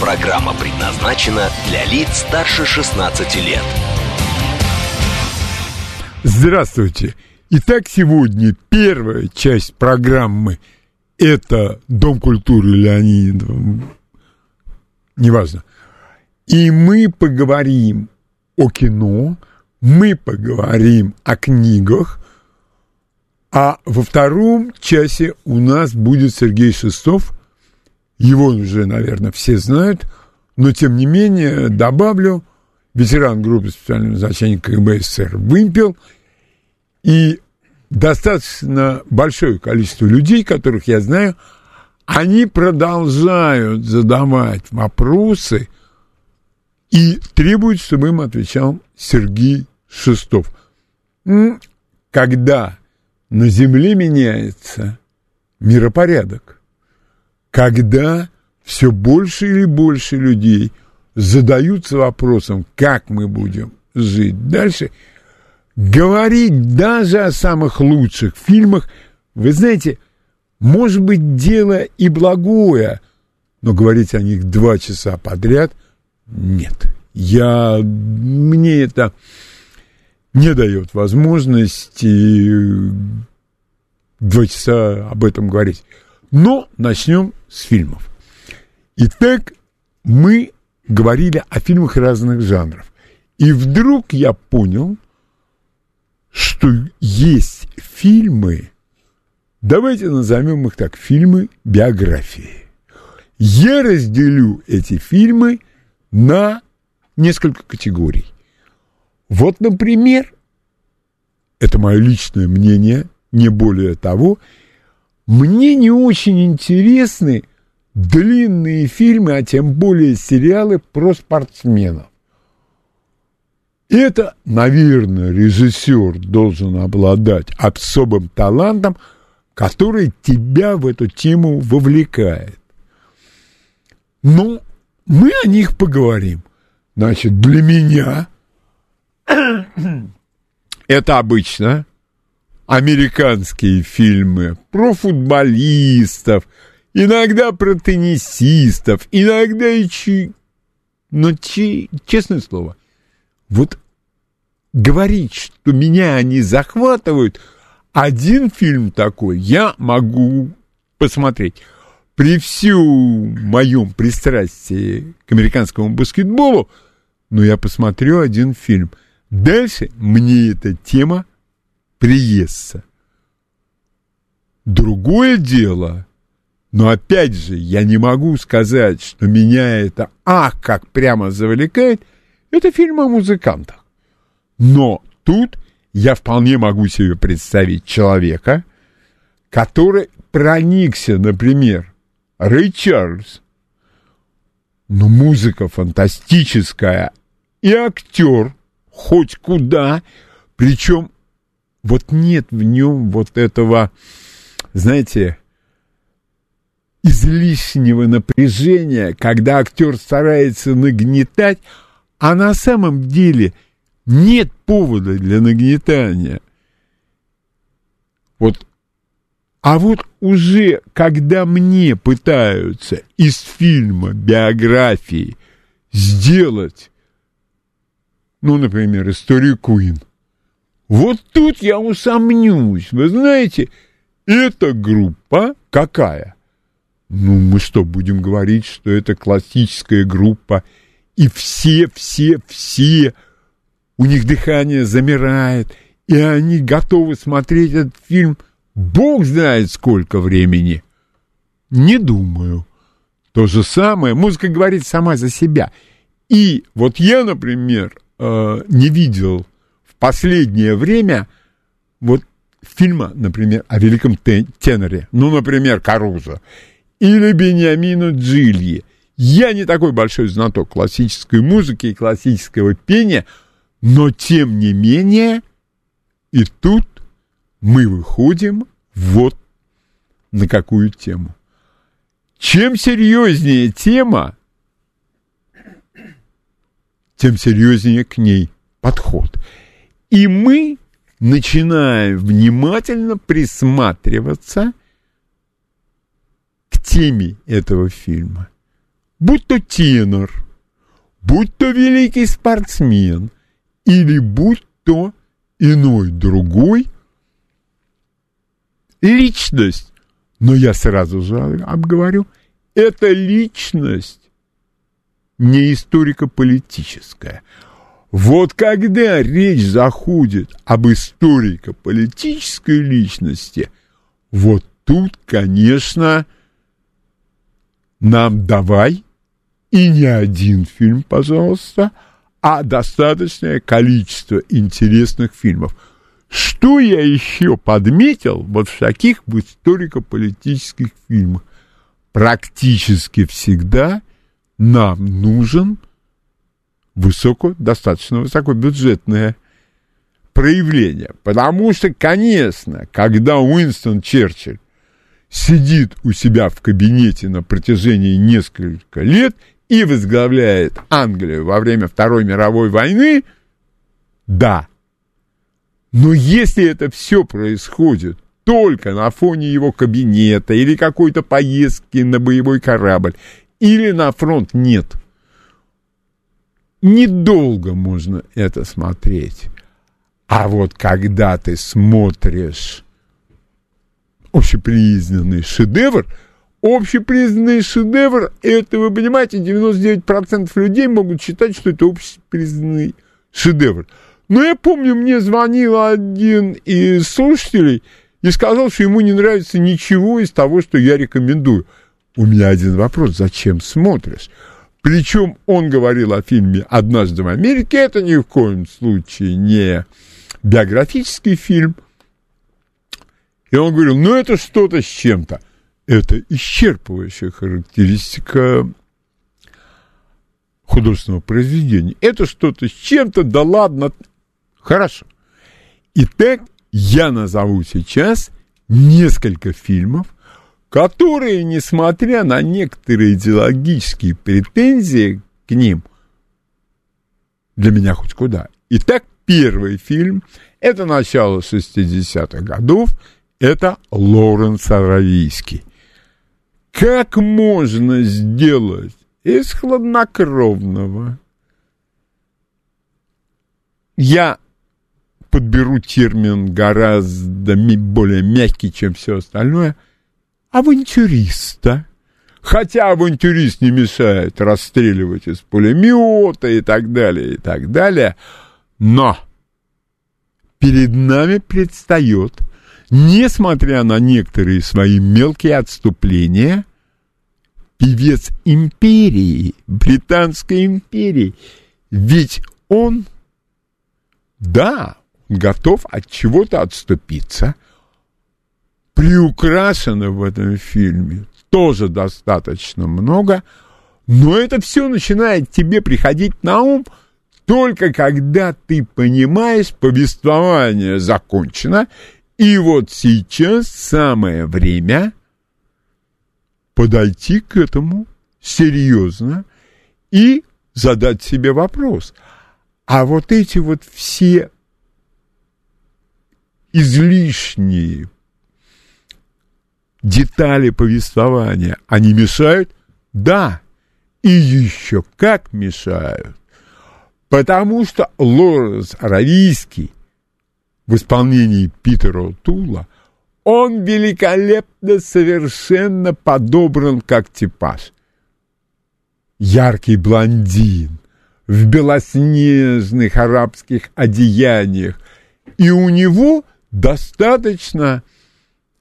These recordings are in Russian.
Программа предназначена для лиц старше 16 лет. Здравствуйте. Итак, сегодня первая часть программы – это Дом культуры Леонида, неважно. И мы поговорим о кино, мы поговорим о книгах, а во втором часе у нас будет Сергей Шестов. Его уже, наверное, все знают, но тем не менее добавлю ветеран группы специального назначения КГБ СССР «Вымпел» и достаточно большое количество людей, которых я знаю, они продолжают задавать вопросы и требуют, чтобы им отвечал Сергей Шестов. Когда на Земле меняется миропорядок, когда все больше и больше людей задаются вопросом, как мы будем жить дальше, говорить даже о самых лучших фильмах, вы знаете, может быть дело и благое, но говорить о них два часа подряд нет. Я, мне это не дает возможности два часа об этом говорить. Но начнем с фильмов. Итак, мы говорили о фильмах разных жанров. И вдруг я понял, что есть фильмы, давайте назовем их так, фильмы биографии. Я разделю эти фильмы на несколько категорий. Вот, например, это мое личное мнение, не более того, мне не очень интересны длинные фильмы, а тем более сериалы про спортсменов. Это, наверное, режиссер должен обладать особым талантом, который тебя в эту тему вовлекает. Но мы о них поговорим. Значит, для меня это обычно американские фильмы про футболистов, иногда про теннисистов, иногда и чи... Но чи... честное слово, вот говорить, что меня они захватывают, один фильм такой я могу посмотреть. При всем моем пристрастии к американскому баскетболу, но я посмотрю один фильм. Дальше мне эта тема приестся. Другое дело, но опять же, я не могу сказать, что меня это ах, как прямо завлекает, это фильм о музыкантах. Но тут я вполне могу себе представить человека, который проникся, например, Чарльз, но музыка фантастическая, и актер хоть куда, причем вот нет в нем вот этого, знаете, излишнего напряжения, когда актер старается нагнетать, а на самом деле нет повода для нагнетания. Вот. А вот уже когда мне пытаются из фильма биографии сделать, ну, например, историю Куин, вот тут я усомнюсь. Вы знаете, эта группа какая? Ну, мы что, будем говорить, что это классическая группа, и все, все, все, у них дыхание замирает, и они готовы смотреть этот фильм бог знает сколько времени. Не думаю. То же самое, музыка говорит сама за себя. И вот я, например, э, не видел последнее время вот фильма, например, о великом теноре, ну, например, Карузо, или Бениамину Джильи, Я не такой большой знаток классической музыки и классического пения, но тем не менее и тут мы выходим вот на какую тему. Чем серьезнее тема, тем серьезнее к ней подход. И мы начинаем внимательно присматриваться к теме этого фильма. Будь то тенор, будь то великий спортсмен, или будь то иной другой личность. Но я сразу же обговорю, это личность не историко-политическая. Вот когда речь заходит об историко-политической личности, вот тут, конечно, нам давай и не один фильм, пожалуйста, а достаточное количество интересных фильмов. Что я еще подметил вот в таких историко-политических фильмах? Практически всегда нам нужен высоко, достаточно высокобюджетное проявление. Потому что, конечно, когда Уинстон Черчилль сидит у себя в кабинете на протяжении нескольких лет и возглавляет Англию во время Второй мировой войны, да. Но если это все происходит только на фоне его кабинета или какой-то поездки на боевой корабль, или на фронт, нет. Недолго можно это смотреть. А вот когда ты смотришь общепризнанный шедевр, общепризнанный шедевр, это, вы понимаете, 99% людей могут считать, что это общепризнанный шедевр. Но я помню, мне звонил один из слушателей и сказал, что ему не нравится ничего из того, что я рекомендую. У меня один вопрос, зачем смотришь? Причем он говорил о фильме «Однажды в Америке». Это ни в коем случае не биографический фильм. И он говорил, ну это что-то с чем-то. Это исчерпывающая характеристика художественного произведения. Это что-то с чем-то, да ладно, хорошо. Итак, я назову сейчас несколько фильмов, которые, несмотря на некоторые идеологические претензии к ним, для меня хоть куда. Итак, первый фильм – это начало 60-х годов, это Лоуренс Аравийский. Как можно сделать из хладнокровного? Я подберу термин гораздо более мягкий, чем все остальное – авантюриста. Хотя авантюрист не мешает расстреливать из пулемета и так далее, и так далее. Но перед нами предстает, несмотря на некоторые свои мелкие отступления, певец империи, Британской империи. Ведь он, да, готов от чего-то отступиться – приукрашено в этом фильме тоже достаточно много, но это все начинает тебе приходить на ум только когда ты понимаешь, повествование закончено, и вот сейчас самое время подойти к этому серьезно и задать себе вопрос. А вот эти вот все излишние детали повествования, они мешают? Да, и еще как мешают. Потому что Лоренс Аравийский в исполнении Питера Тула, он великолепно, совершенно подобран как типаж. Яркий блондин в белоснежных арабских одеяниях, и у него достаточно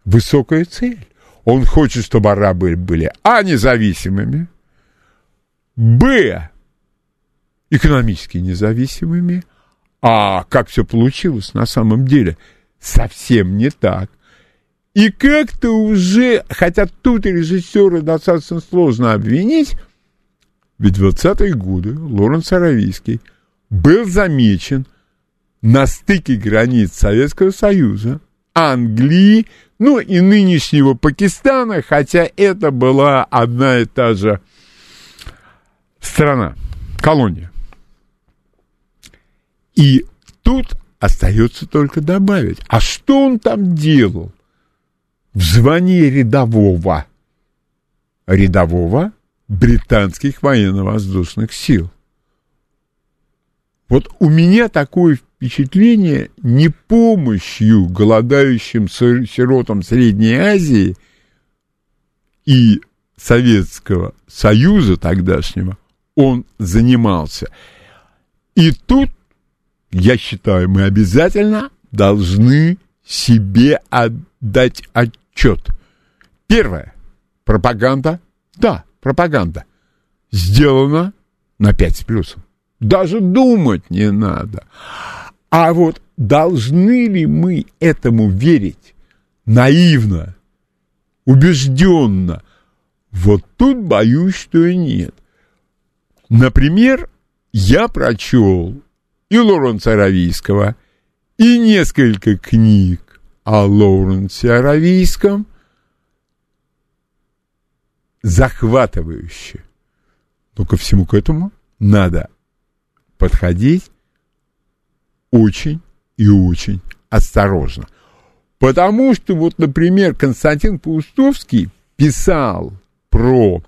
высокая цель. Он хочет, чтобы арабы были а независимыми, б экономически независимыми, а как все получилось на самом деле, совсем не так. И как-то уже, хотя тут режиссера достаточно сложно обвинить, Ведь в 20-е годы Лоренс Аравийский был замечен на стыке границ Советского Союза, Англии, ну и нынешнего Пакистана, хотя это была одна и та же страна, колония. И тут остается только добавить, а что он там делал в звании рядового? Рядового британских военно-воздушных сил. Вот у меня такое впечатление не помощью голодающим сиротам Средней Азии и Советского Союза тогдашнего он занимался. И тут, я считаю, мы обязательно должны себе отдать отчет. Первое. Пропаганда. Да, пропаганда. Сделана на 5 с плюсом. Даже думать не надо. А вот должны ли мы этому верить наивно, убежденно? Вот тут боюсь, что и нет. Например, я прочел и Лоренца Аравийского, и несколько книг о Лоуренсе Аравийском захватывающе. Но ко всему к этому надо подходить очень и очень осторожно. Потому что вот, например, Константин Паустовский писал про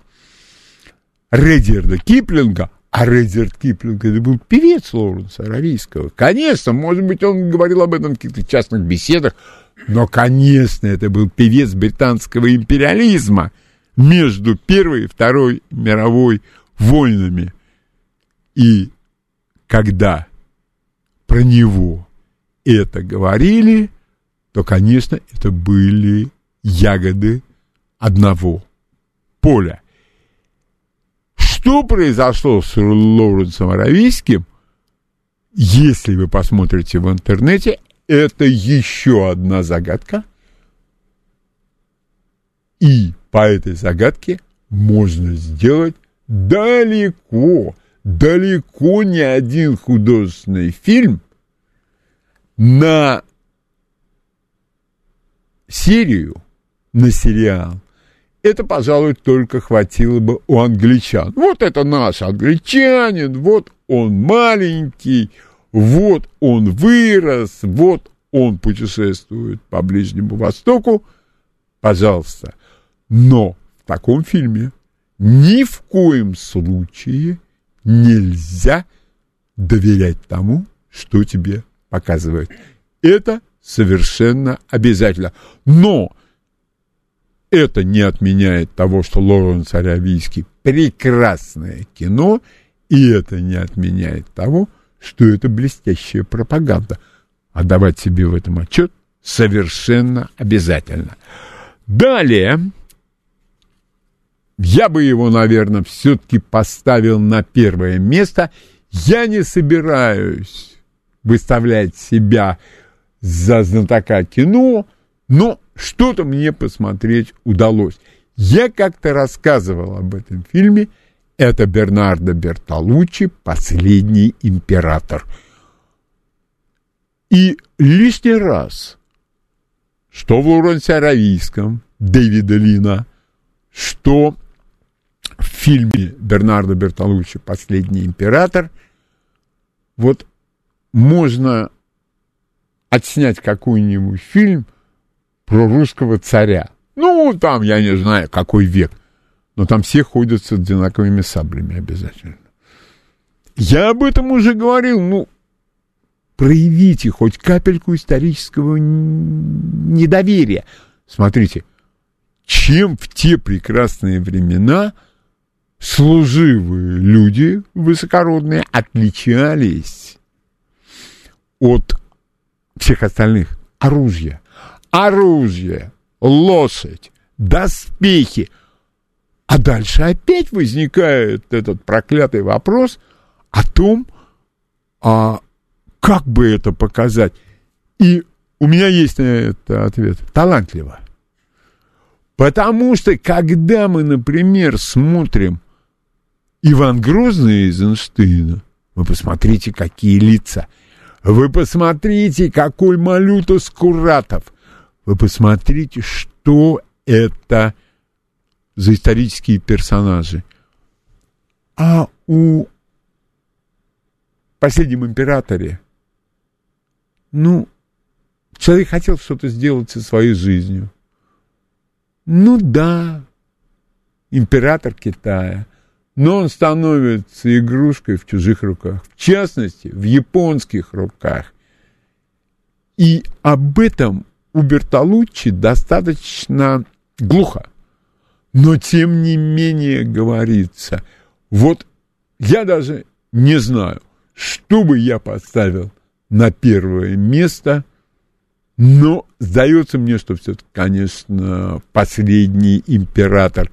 Редерда Киплинга, а Редерд Киплинг это был певец Лоуренса Аравийского. Конечно, может быть, он говорил об этом в каких-то частных беседах, но, конечно, это был певец британского империализма между Первой и Второй мировой войнами. И когда про него это говорили, то, конечно, это были ягоды одного поля. Что произошло с Лоуренсом Аравийским, если вы посмотрите в интернете, это еще одна загадка. И по этой загадке можно сделать далеко далеко не один художественный фильм на серию, на сериал, это, пожалуй, только хватило бы у англичан. Вот это наш англичанин, вот он маленький, вот он вырос, вот он путешествует по Ближнему Востоку. Пожалуйста. Но в таком фильме ни в коем случае нельзя доверять тому, что тебе показывают. Это совершенно обязательно. Но это не отменяет того, что Лоренс Аравийский прекрасное кино, и это не отменяет того, что это блестящая пропаганда. А давать себе в этом отчет совершенно обязательно. Далее я бы его, наверное, все-таки поставил на первое место. Я не собираюсь выставлять себя за знатока кино, но что-то мне посмотреть удалось. Я как-то рассказывал об этом фильме. Это Бернардо Бертолуччи «Последний император». И лишний раз, что в Лоренсе Аравийском Дэвида Лина, что фильме Бернардо Бертолуччи «Последний император» вот можно отснять какой-нибудь фильм про русского царя. Ну, там, я не знаю, какой век. Но там все ходят с одинаковыми саблями обязательно. Я об этом уже говорил, ну, проявите хоть капельку исторического недоверия. Смотрите, чем в те прекрасные времена – служивые люди высокородные отличались от всех остальных. Оружие. Оружие, лошадь, доспехи. А дальше опять возникает этот проклятый вопрос о том, а как бы это показать. И у меня есть на это ответ. Талантливо. Потому что, когда мы, например, смотрим Иван Грозный из Эйнштейна, вы посмотрите, какие лица. Вы посмотрите, какой Малюта Скуратов. Вы посмотрите, что это за исторические персонажи. А у последнем императоре, ну, человек хотел что-то сделать со своей жизнью. Ну да, император Китая, но он становится игрушкой в чужих руках, в частности, в японских руках. И об этом у Бертолуччи достаточно глухо. Но тем не менее говорится. Вот я даже не знаю, что бы я поставил на первое место, но сдается мне, что все-таки, конечно, последний император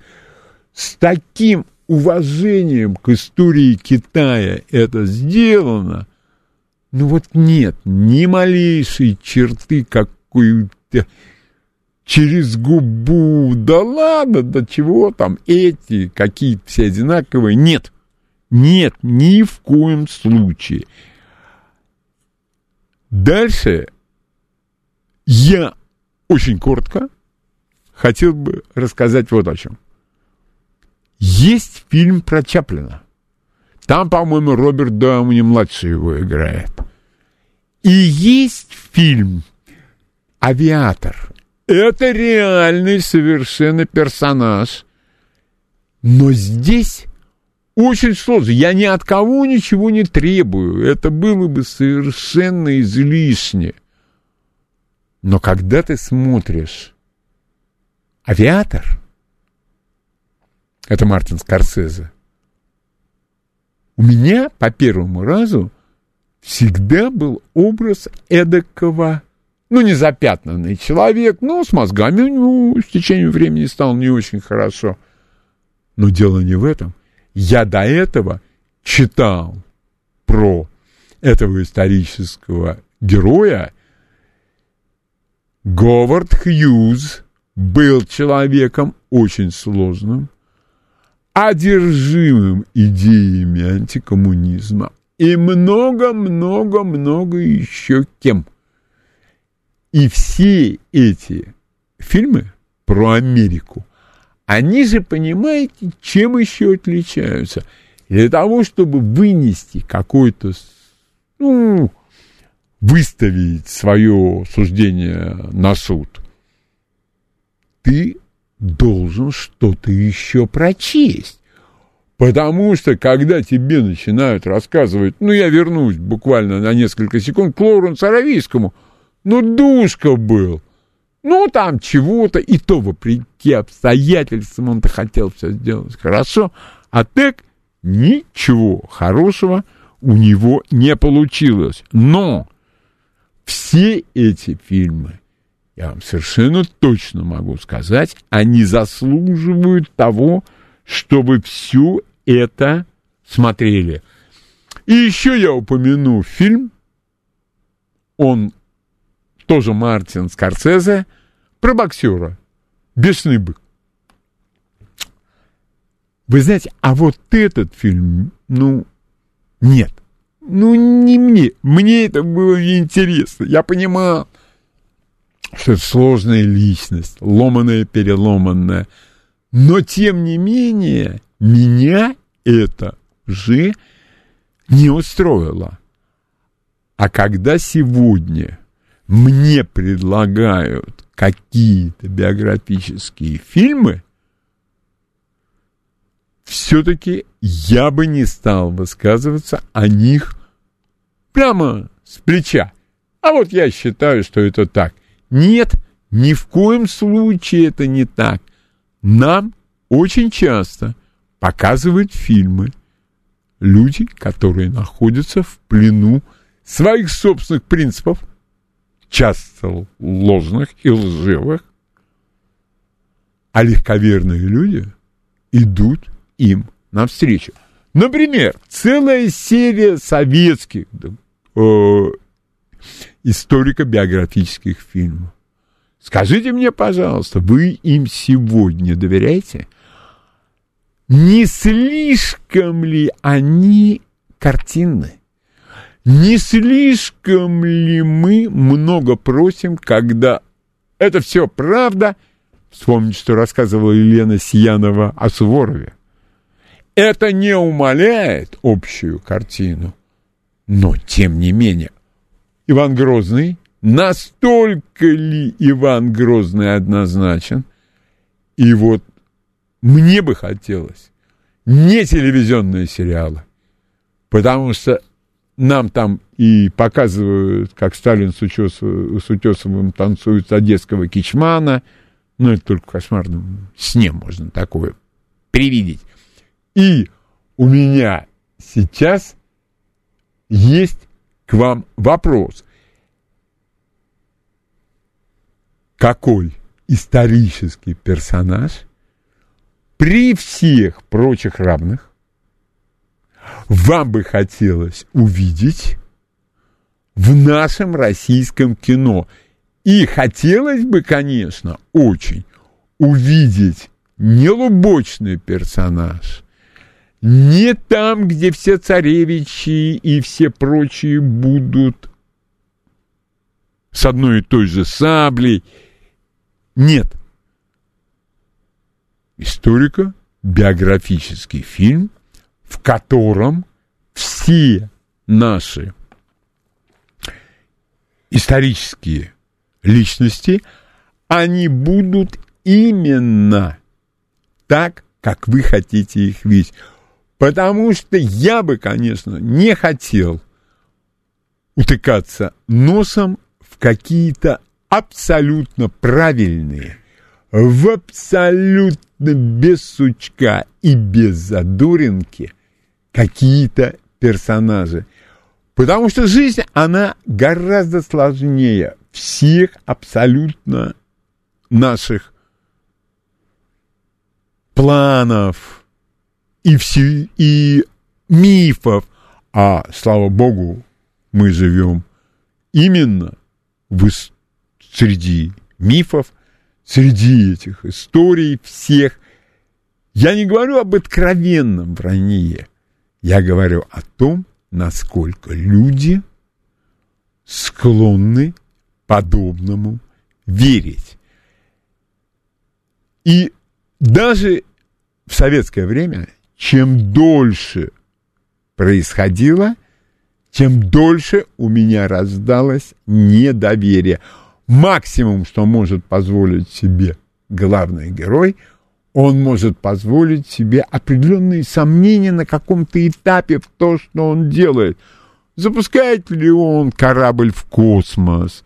с таким уважением к истории Китая это сделано, ну вот нет ни малейшей черты какой-то через губу, да ладно, да чего там, эти какие-то все одинаковые, нет, нет, ни в коем случае. Дальше я очень коротко хотел бы рассказать вот о чем. Есть фильм про Чаплина. Там, по-моему, Роберт Дауни-младший его играет. И есть фильм «Авиатор». Это реальный совершенно персонаж. Но здесь очень сложно. Я ни от кого ничего не требую. Это было бы совершенно излишне. Но когда ты смотришь «Авиатор», это Мартин Скорсезе, у меня по первому разу всегда был образ эдакого ну, не запятнанный человек, но с мозгами, ну, с течением времени стал не очень хорошо. Но дело не в этом. Я до этого читал про этого исторического героя. Говард Хьюз был человеком очень сложным, одержимым идеями антикоммунизма и много-много-много еще кем – и все эти фильмы про Америку, они же, понимаете, чем еще отличаются? Для того, чтобы вынести какой-то, ну, выставить свое суждение на суд, ты должен что-то еще прочесть. Потому что, когда тебе начинают рассказывать, ну, я вернусь буквально на несколько секунд к Лоуренсу Аравийскому – ну, душка был. Ну, там чего-то, и то вопреки обстоятельствам он-то хотел все сделать хорошо, а так ничего хорошего у него не получилось. Но все эти фильмы, я вам совершенно точно могу сказать, они заслуживают того, чтобы все это смотрели. И еще я упомяну фильм, он тоже Мартин Скорсезе, про боксера. Бешеный бык. Вы знаете, а вот этот фильм, ну, нет. Ну, не мне. Мне это было неинтересно. Я понимал, что это сложная личность, ломаная, переломанная. Но, тем не менее, меня это уже не устроило. А когда сегодня мне предлагают какие-то биографические фильмы, все-таки я бы не стал высказываться о них прямо с плеча. А вот я считаю, что это так. Нет, ни в коем случае это не так. Нам очень часто показывают фильмы люди, которые находятся в плену своих собственных принципов, часто ложных и лживых, а легковерные люди идут им навстречу. Например, целая серия советских э, историко-биографических фильмов. Скажите мне, пожалуйста, вы им сегодня доверяете? не слишком ли они картинны? Не слишком ли мы много просим, когда это все правда? Вспомните, что рассказывала Елена Сиянова о Суворове. Это не умаляет общую картину, но тем не менее. Иван Грозный, настолько ли Иван Грозный однозначен? И вот мне бы хотелось не телевизионные сериалы, потому что нам там и показывают, как Сталин с, Утес, с Утесовым танцует одесского кичмана. Ну, это только в кошмарном сне можно такое привидеть. И у меня сейчас есть к вам вопрос. Какой исторический персонаж при всех прочих равных вам бы хотелось увидеть в нашем российском кино. И хотелось бы, конечно, очень увидеть не лубочный персонаж, не там, где все царевичи и все прочие будут с одной и той же саблей. Нет. Историко-биографический фильм – в котором все наши исторические личности, они будут именно так, как вы хотите их видеть. Потому что я бы, конечно, не хотел утыкаться носом в какие-то абсолютно правильные, в абсолютно без сучка и без задоринки какие-то персонажи. Потому что жизнь, она гораздо сложнее всех абсолютно наших планов и, все, и мифов. А, слава богу, мы живем именно в, среди мифов, среди этих историй всех. Я не говорю об откровенном вранье, я говорю о том, насколько люди склонны подобному верить. И даже в советское время, чем дольше происходило, тем дольше у меня раздалось недоверие. Максимум, что может позволить себе главный герой – он может позволить себе определенные сомнения на каком-то этапе в то, что он делает. Запускает ли он корабль в космос?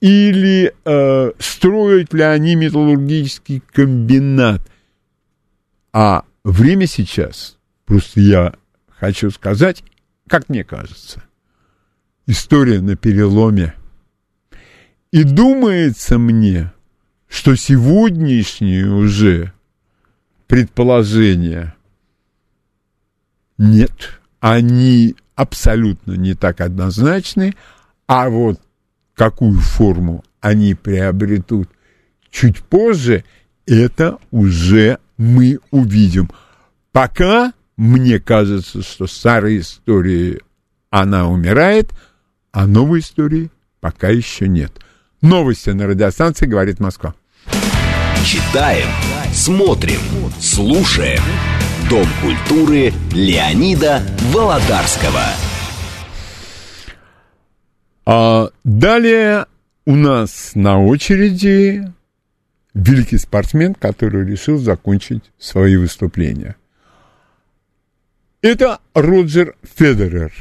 Или э, строят ли они металлургический комбинат? А время сейчас, просто я хочу сказать, как мне кажется, история на переломе. И думается мне, что сегодняшние уже предположения. Нет, они абсолютно не так однозначны, а вот какую форму они приобретут чуть позже, это уже мы увидим. Пока мне кажется, что старая история, она умирает, а новой истории пока еще нет. Новости на радиостанции «Говорит Москва». Читаем, смотрим, слушаем. Дом культуры Леонида Володарского. А далее у нас на очереди великий спортсмен, который решил закончить свои выступления. Это Роджер Федерер.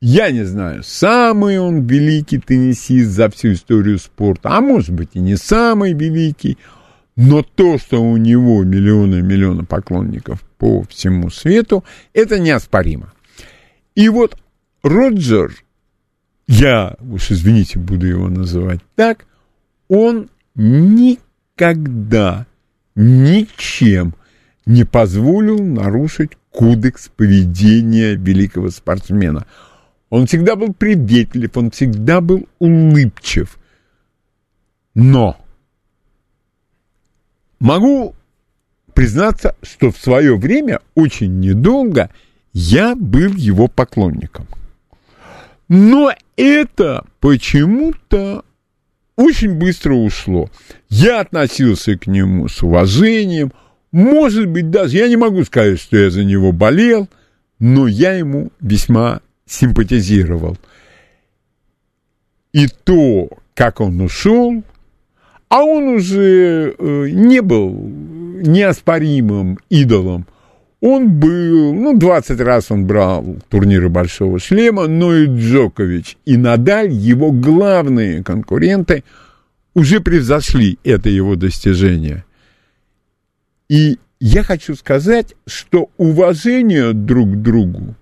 Я не знаю, самый он великий теннисист за всю историю спорта, а может быть и не самый великий – но то, что у него миллионы-миллионы поклонников по всему свету, это неоспоримо. И вот Роджер, я уж извините, буду его называть так, он никогда ничем не позволил нарушить кодекс поведения великого спортсмена. Он всегда был приветлив, он всегда был улыбчив. Но Могу признаться, что в свое время очень недолго я был его поклонником. Но это почему-то очень быстро ушло. Я относился к нему с уважением. Может быть, даже я не могу сказать, что я за него болел, но я ему весьма симпатизировал. И то, как он ушел, а он уже э, не был неоспоримым идолом. Он был, ну, 20 раз он брал турниры Большого Шлема, но и Джокович, и Надаль, его главные конкуренты, уже превзошли это его достижение. И я хочу сказать, что уважение друг к другу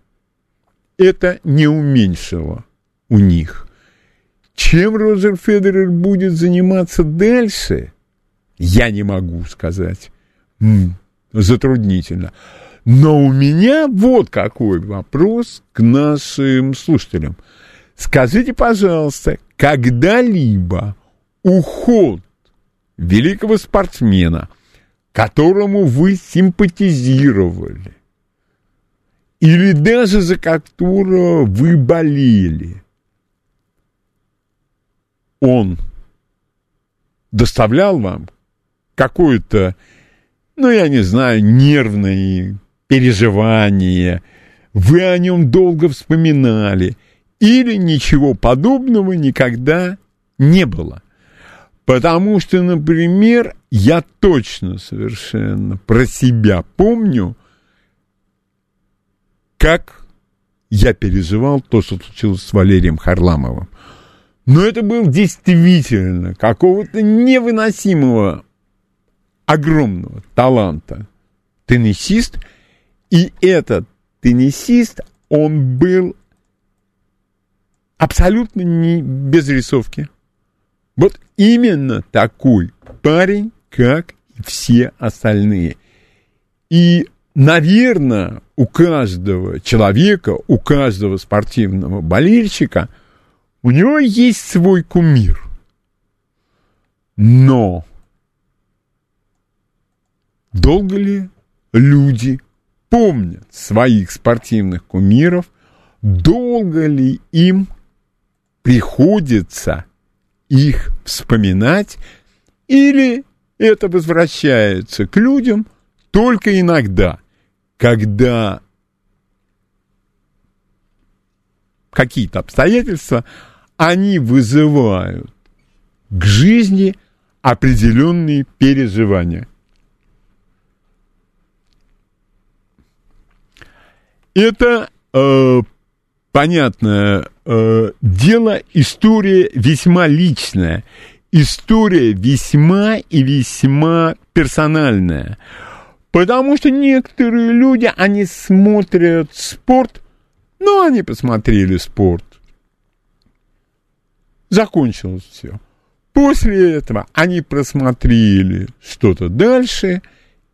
это не уменьшило у них. Чем Роджер Федерер будет заниматься дальше, я не могу сказать. М-м, затруднительно. Но у меня вот какой вопрос к нашим слушателям. Скажите, пожалуйста, когда-либо уход великого спортсмена, которому вы симпатизировали, или даже за которого вы болели, он доставлял вам какое-то, ну, я не знаю, нервное переживание, вы о нем долго вспоминали, или ничего подобного никогда не было. Потому что, например, я точно совершенно про себя помню, как я переживал то, что случилось с Валерием Харламовым. Но это был действительно какого-то невыносимого, огромного таланта теннисист. И этот теннисист, он был абсолютно не без рисовки. Вот именно такой парень, как и все остальные. И, наверное, у каждого человека, у каждого спортивного болельщика – у него есть свой кумир. Но долго ли люди помнят своих спортивных кумиров, долго ли им приходится их вспоминать, или это возвращается к людям только иногда, когда какие-то обстоятельства, они вызывают к жизни определенные переживания. Это э, понятное э, дело, история весьма личная, история весьма и весьма персональная. Потому что некоторые люди, они смотрят спорт – ну, они посмотрели спорт. Закончилось все. После этого они просмотрели что-то дальше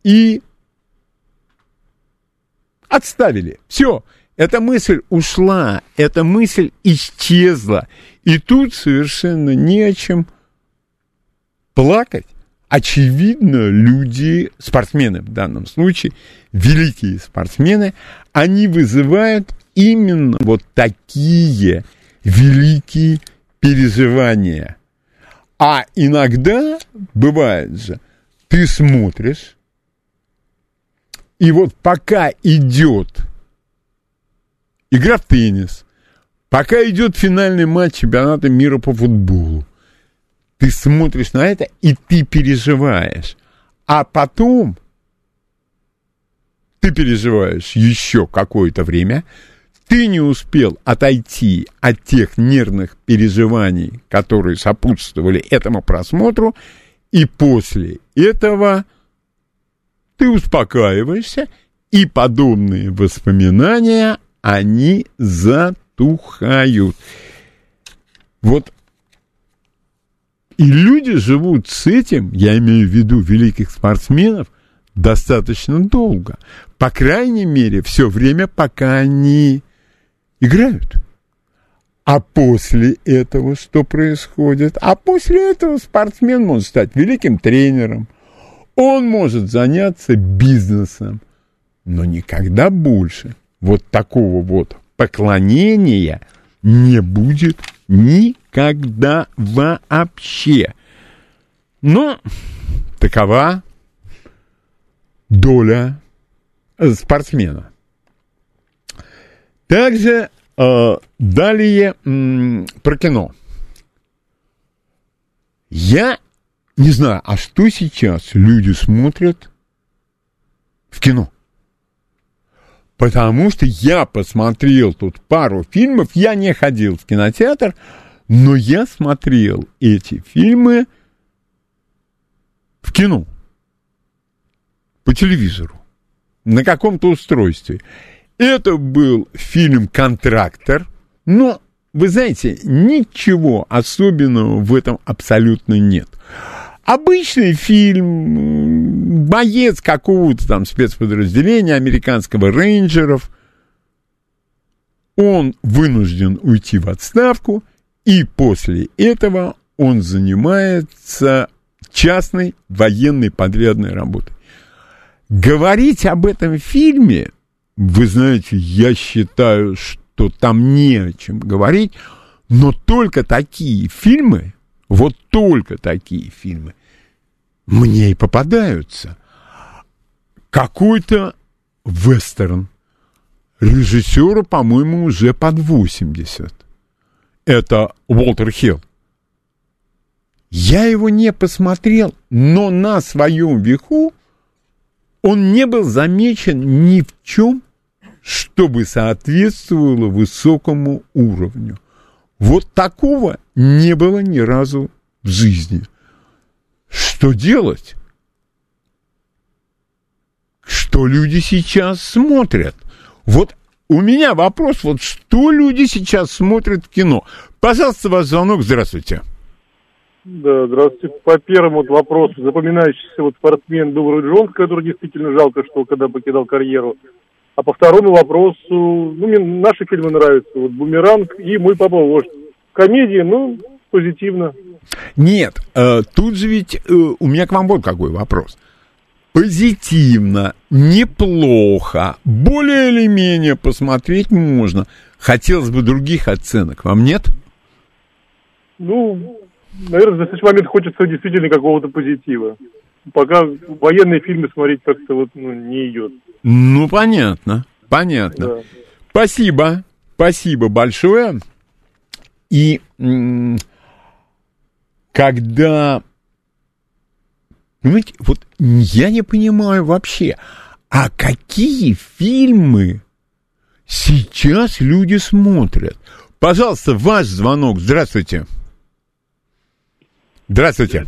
и отставили. Все, эта мысль ушла, эта мысль исчезла. И тут совершенно не о чем плакать. Очевидно, люди, спортсмены в данном случае, великие спортсмены, они вызывают именно вот такие великие переживания. А иногда бывает же, ты смотришь, и вот пока идет игра в теннис, пока идет финальный матч чемпионата мира по футболу, ты смотришь на это, и ты переживаешь. А потом ты переживаешь еще какое-то время, ты не успел отойти от тех нервных переживаний, которые сопутствовали этому просмотру, и после этого ты успокаиваешься, и подобные воспоминания, они затухают. Вот и люди живут с этим, я имею в виду великих спортсменов, достаточно долго. По крайней мере, все время, пока они играют. А после этого что происходит? А после этого спортсмен может стать великим тренером. Он может заняться бизнесом, но никогда больше вот такого вот поклонения не будет никогда вообще. Но такова доля спортсмена. Также э, далее м, про кино. Я не знаю, а что сейчас люди смотрят в кино? Потому что я посмотрел тут пару фильмов, я не ходил в кинотеатр, но я смотрел эти фильмы в кино, по телевизору, на каком-то устройстве. Это был фильм «Контрактор», но, вы знаете, ничего особенного в этом абсолютно нет. Обычный фильм, боец какого-то там спецподразделения американского рейнджеров. Он вынужден уйти в отставку, и после этого он занимается частной военной подрядной работой. Говорить об этом фильме, вы знаете, я считаю, что там не о чем говорить, но только такие фильмы вот только такие фильмы мне и попадаются. Какой-то вестерн. Режиссеру, по-моему, уже под 80. Это Уолтер Хилл. Я его не посмотрел, но на своем веку он не был замечен ни в чем, чтобы соответствовало высокому уровню. Вот такого не было ни разу в жизни. Что делать? Что люди сейчас смотрят? Вот у меня вопрос, вот что люди сейчас смотрят в кино? Пожалуйста, ваш звонок, здравствуйте. Да, здравствуйте. По первому вот вопросу, запоминающийся вот спортсмен был Рой Джонс, который действительно жалко, что когда покидал карьеру. А по второму вопросу, ну, мне наши фильмы нравятся, вот «Бумеранг» и «Мой папа вождь». Комедии, ну, позитивно. Нет, э, тут же ведь э, у меня к вам вот какой вопрос. Позитивно, неплохо, более или менее посмотреть можно. Хотелось бы других оценок, вам нет? Ну, наверное, в настоящий момент хочется действительно какого-то позитива. Пока военные фильмы смотреть как-то вот ну, не идет. Ну, понятно, понятно. Да. Спасибо, спасибо большое. И когда, понимаете, вот я не понимаю вообще, а какие фильмы сейчас люди смотрят? Пожалуйста, ваш звонок. Здравствуйте. Здравствуйте.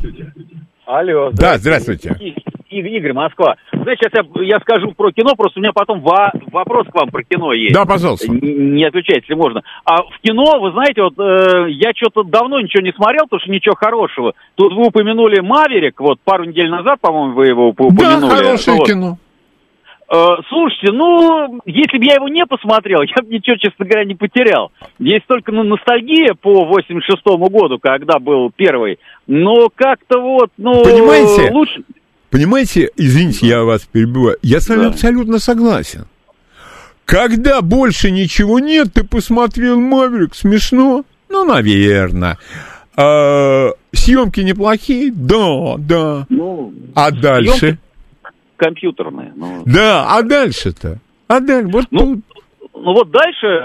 Алло. Да, здравствуйте. Игорь, Москва. Знаете, сейчас я, я скажу про кино, просто у меня потом во- вопрос к вам про кино есть. Да, пожалуйста. Н- Не отвечайте, если можно. А в кино, вы знаете, вот э, я что-то давно ничего не смотрел, потому что ничего хорошего. Тут вы упомянули Маверик, вот пару недель назад, по-моему, вы его уп- Да, упомянули. хорошее Вот. кино. Э, слушайте, ну, если бы я его не посмотрел, я бы ничего, честно говоря, не потерял. Есть только ну, ностальгия по 86-му году, когда был первый. Но как-то вот, ну... Понимаете? Лучше... Понимаете, извините, я вас перебиваю. Я с вами Да. абсолютно согласен. Когда больше ничего нет, ты посмотрел Маверик, смешно? Ну, наверное. А, съемки неплохие? Да, да. Ну, А дальше? съемки компьютерные. Ну, Да, а дальше-то? А дальше? Вот Ну, тут. Ну вот дальше, э,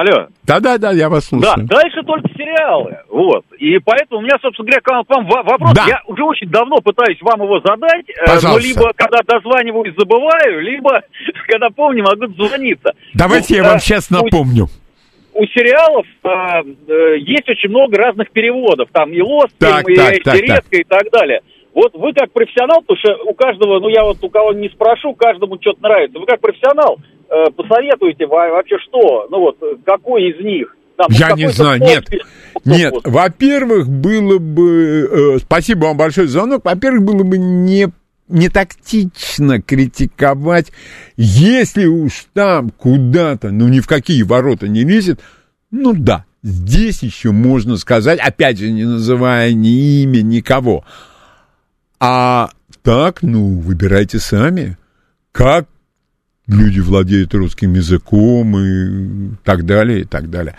алло, Да-да-да, я вас да, слушаю. дальше только сериалы, вот. И поэтому у меня, собственно говоря, к вам, вам вопрос. Да. Я уже очень давно пытаюсь вам его задать, э, но Пожалуйста. либо когда дозваниваюсь, забываю, либо когда помню, могу дозвониться. Давайте Ну, я вам э, сейчас у- напомню. у сериалов э, э, есть очень много разных переводов. Там и Лост, Так, и так, так, Резко и так далее. Вот вы как профессионал, потому что у каждого, ну я вот у кого не спрошу, каждому что-то нравится. Вы как профессионал э, посоветуете во- вообще что? Ну вот, э, какой из них? Там, Я не какой-то знаю, нет. Нет, вот. во-первых, было бы... э, спасибо вам большое за звонок. Во-первых, было бы не, не тактично критиковать, если уж там куда-то, ну, ни в какие ворота не лезет, ну да, здесь еще можно сказать, опять же, не называя ни имя, никого. А так, ну, выбирайте сами. Как люди владеют русским языком и так далее, и так далее.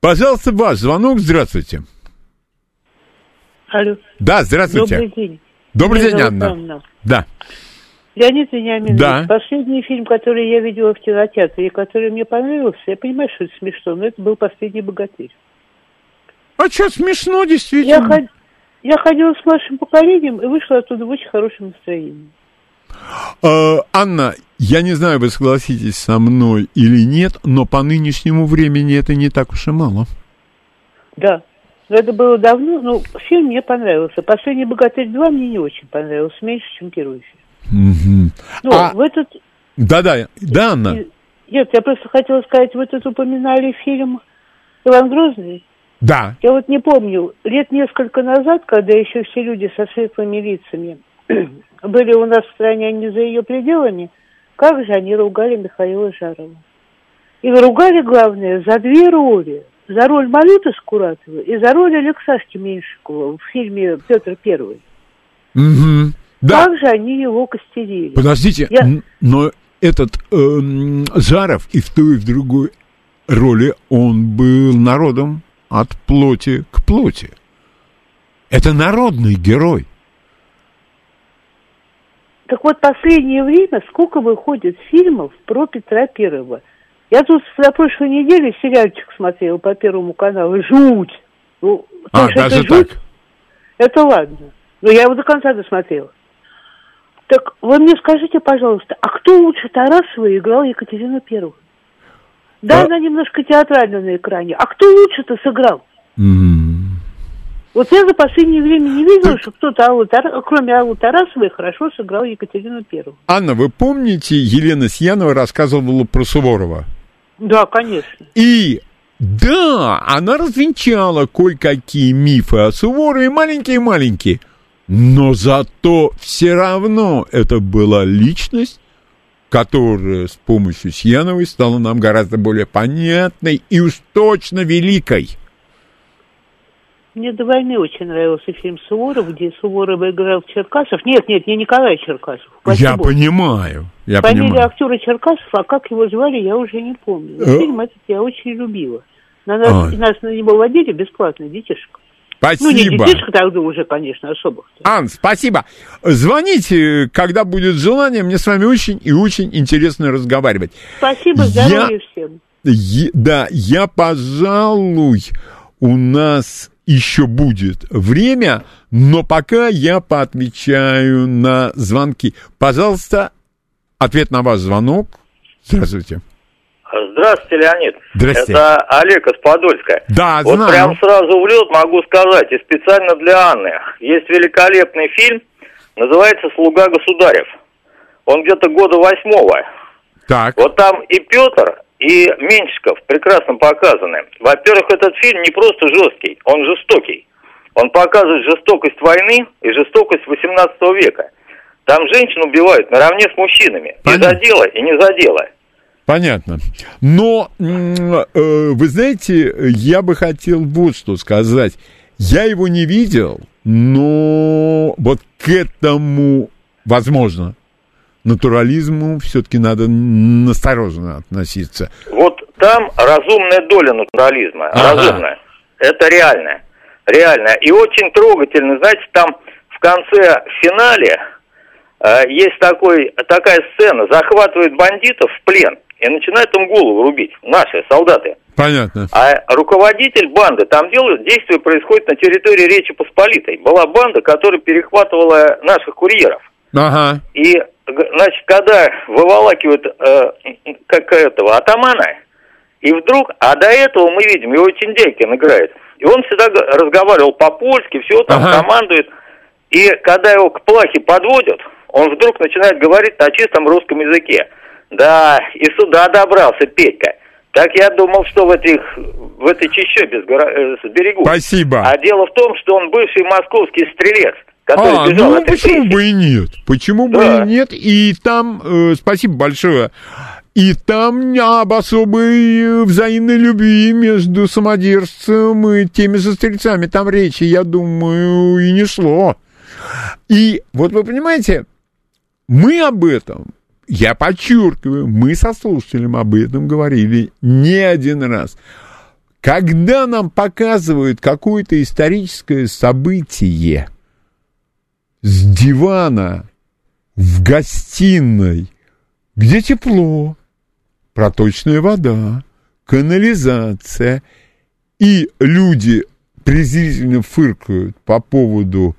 Пожалуйста, ваш звонок. Здравствуйте. Алло. Да, здравствуйте. Добрый день. Добрый Меня день, Анна. Анна. Да. Леонид Вениаминович, Да. последний фильм, который я видела в кинотеатре, и который мне понравился, я понимаю, что это смешно, но это был «Последний богатырь». А что смешно, Я, действительно? ход- я ходила с младшим поколением и вышла оттуда в очень хорошем настроении. Э, Анна, я не знаю, вы согласитесь со мной или нет, но по нынешнему времени это не так уж и мало. Да. Но это было давно, но фильм мне понравился. «Последний богатырь 2» мне не очень понравился, меньше, чем первый фильм. Ну, А- в этот... Да-да, да, Анна. Нет, я просто хотела сказать, вы тут упоминали фильм «Иван Грозный». Да. Я вот не помню, лет несколько назад, когда еще все люди со светлыми лицами были у нас в стране, а не за ее пределами, как же они ругали Михаила Жарова. И ругали, главное, за две роли. За роль Малюты Скуратова и за роль Алексашки Меньшикова в фильме «Петр Первый». Мгм. Да. Как же они его костерили. Подождите, Я- но этот эм, Жаров и в той, и в другой роли он был народом от плоти к плоти. Это народный герой. Так вот, последнее время сколько выходит фильмов про Петра Первого. Я тут на прошлой неделе сериальчик смотрел по Первому каналу. Жуть! Ну, то, А, что даже это жуть, так. это ладно. Но я его до конца досмотрела. Так вы мне скажите, пожалуйста, а кто лучше Тарасова играл Екатерину Первую? Да, А- она немножко театрально на экране. А кто лучше-то сыграл? М. Вот я за последнее время не видела, что кто-то, Аллы кроме Аллы Тарасовой, хорошо сыграл Екатерину Первую. Анна, вы помните, Елена Сьянова рассказывала про Суворова? Да, конечно. И да, она развенчала кое-какие мифы о Суворове, маленькие-маленькие. Но зато все равно это была личность, которая с помощью Сьяновой стала нам гораздо более понятной и уж точно великой. Мне до войны очень нравился фильм Суворов, где Суворов играл Черкасов. Нет, нет, не Николай Черкасов. Я бог. понимаю, я Фамилия понимаю. актера Черкасов, а как его звали, я уже не помню. Но Э. фильм этот я очень любила. На нас, Ой. нас на него водили бесплатно, детишек. Ну, не Спасибо. детишек тогда уже, конечно, особых. Ан, спасибо. Звоните, когда будет желание. Мне с вами очень и очень интересно разговаривать. Спасибо, Я- здоровья всем. Е- да, я, пожалуй, у нас еще будет время, но пока я поотвечаю на звонки. Пожалуйста, ответ на ваш звонок. Здравствуйте. Здравствуйте, Леонид. Здрасте. Это Олег из Подольска. Да, вот знаю. прям сразу в лед могу сказать, и специально для Анны. Есть великолепный фильм, называется «Слуга государев». Он где-то года восьмого. Так, Вот там и Петр, и Меньшиков прекрасно показаны. Во-первых, этот фильм не просто жесткий, он жестокий. Он показывает жестокость войны и жестокость 18 века. Там женщин убивают наравне с мужчинами. И Понятно. за дело, и не за дело. понятно. Но, э, вы знаете, я бы хотел вот что сказать. Я его не видел, но вот к этому, возможно, натурализму все-таки надо настороженно относиться. Вот там разумная доля натурализма, Ага. разумная. Это реальная, реальная. И очень трогательно, знаете, там в конце, в финале э, есть такой, такая сцена, захватывают бандитов в плен и начинают им голову рубить, наши солдаты. Понятно. А руководитель банды, там делают, действие происходит на территории Речи Посполитой. Была банда, которая перехватывала наших курьеров. Ага. И, значит, когда выволакивают э, как этого атамана, и вдруг, а до этого мы видим, его Тиндейкин играет. И он всегда разговаривал по-польски, все там Ага. командует. И когда его к плахе подводят, он вдруг начинает говорить на чистом русском языке. Да, и сюда добрался Петька. Так я думал, что в этих в этой сгора- э, сберегут. Спасибо. А дело в том, что он бывший московский стрелец, который А, бежал ну почему репрессий. бы и нет? Почему бы Да. и нет? И там, э, спасибо большое, и там об особой э, взаимной любви между самодержцем и теми же стрельцами там речи, я думаю, и не шло. И вот вы понимаете, мы об этом, я подчеркиваю, мы со слушателем об этом говорили не один раз. Когда нам показывают какое-то историческое событие с дивана в гостиной, где тепло, проточная вода, канализация, и люди презрительно фыркают по поводу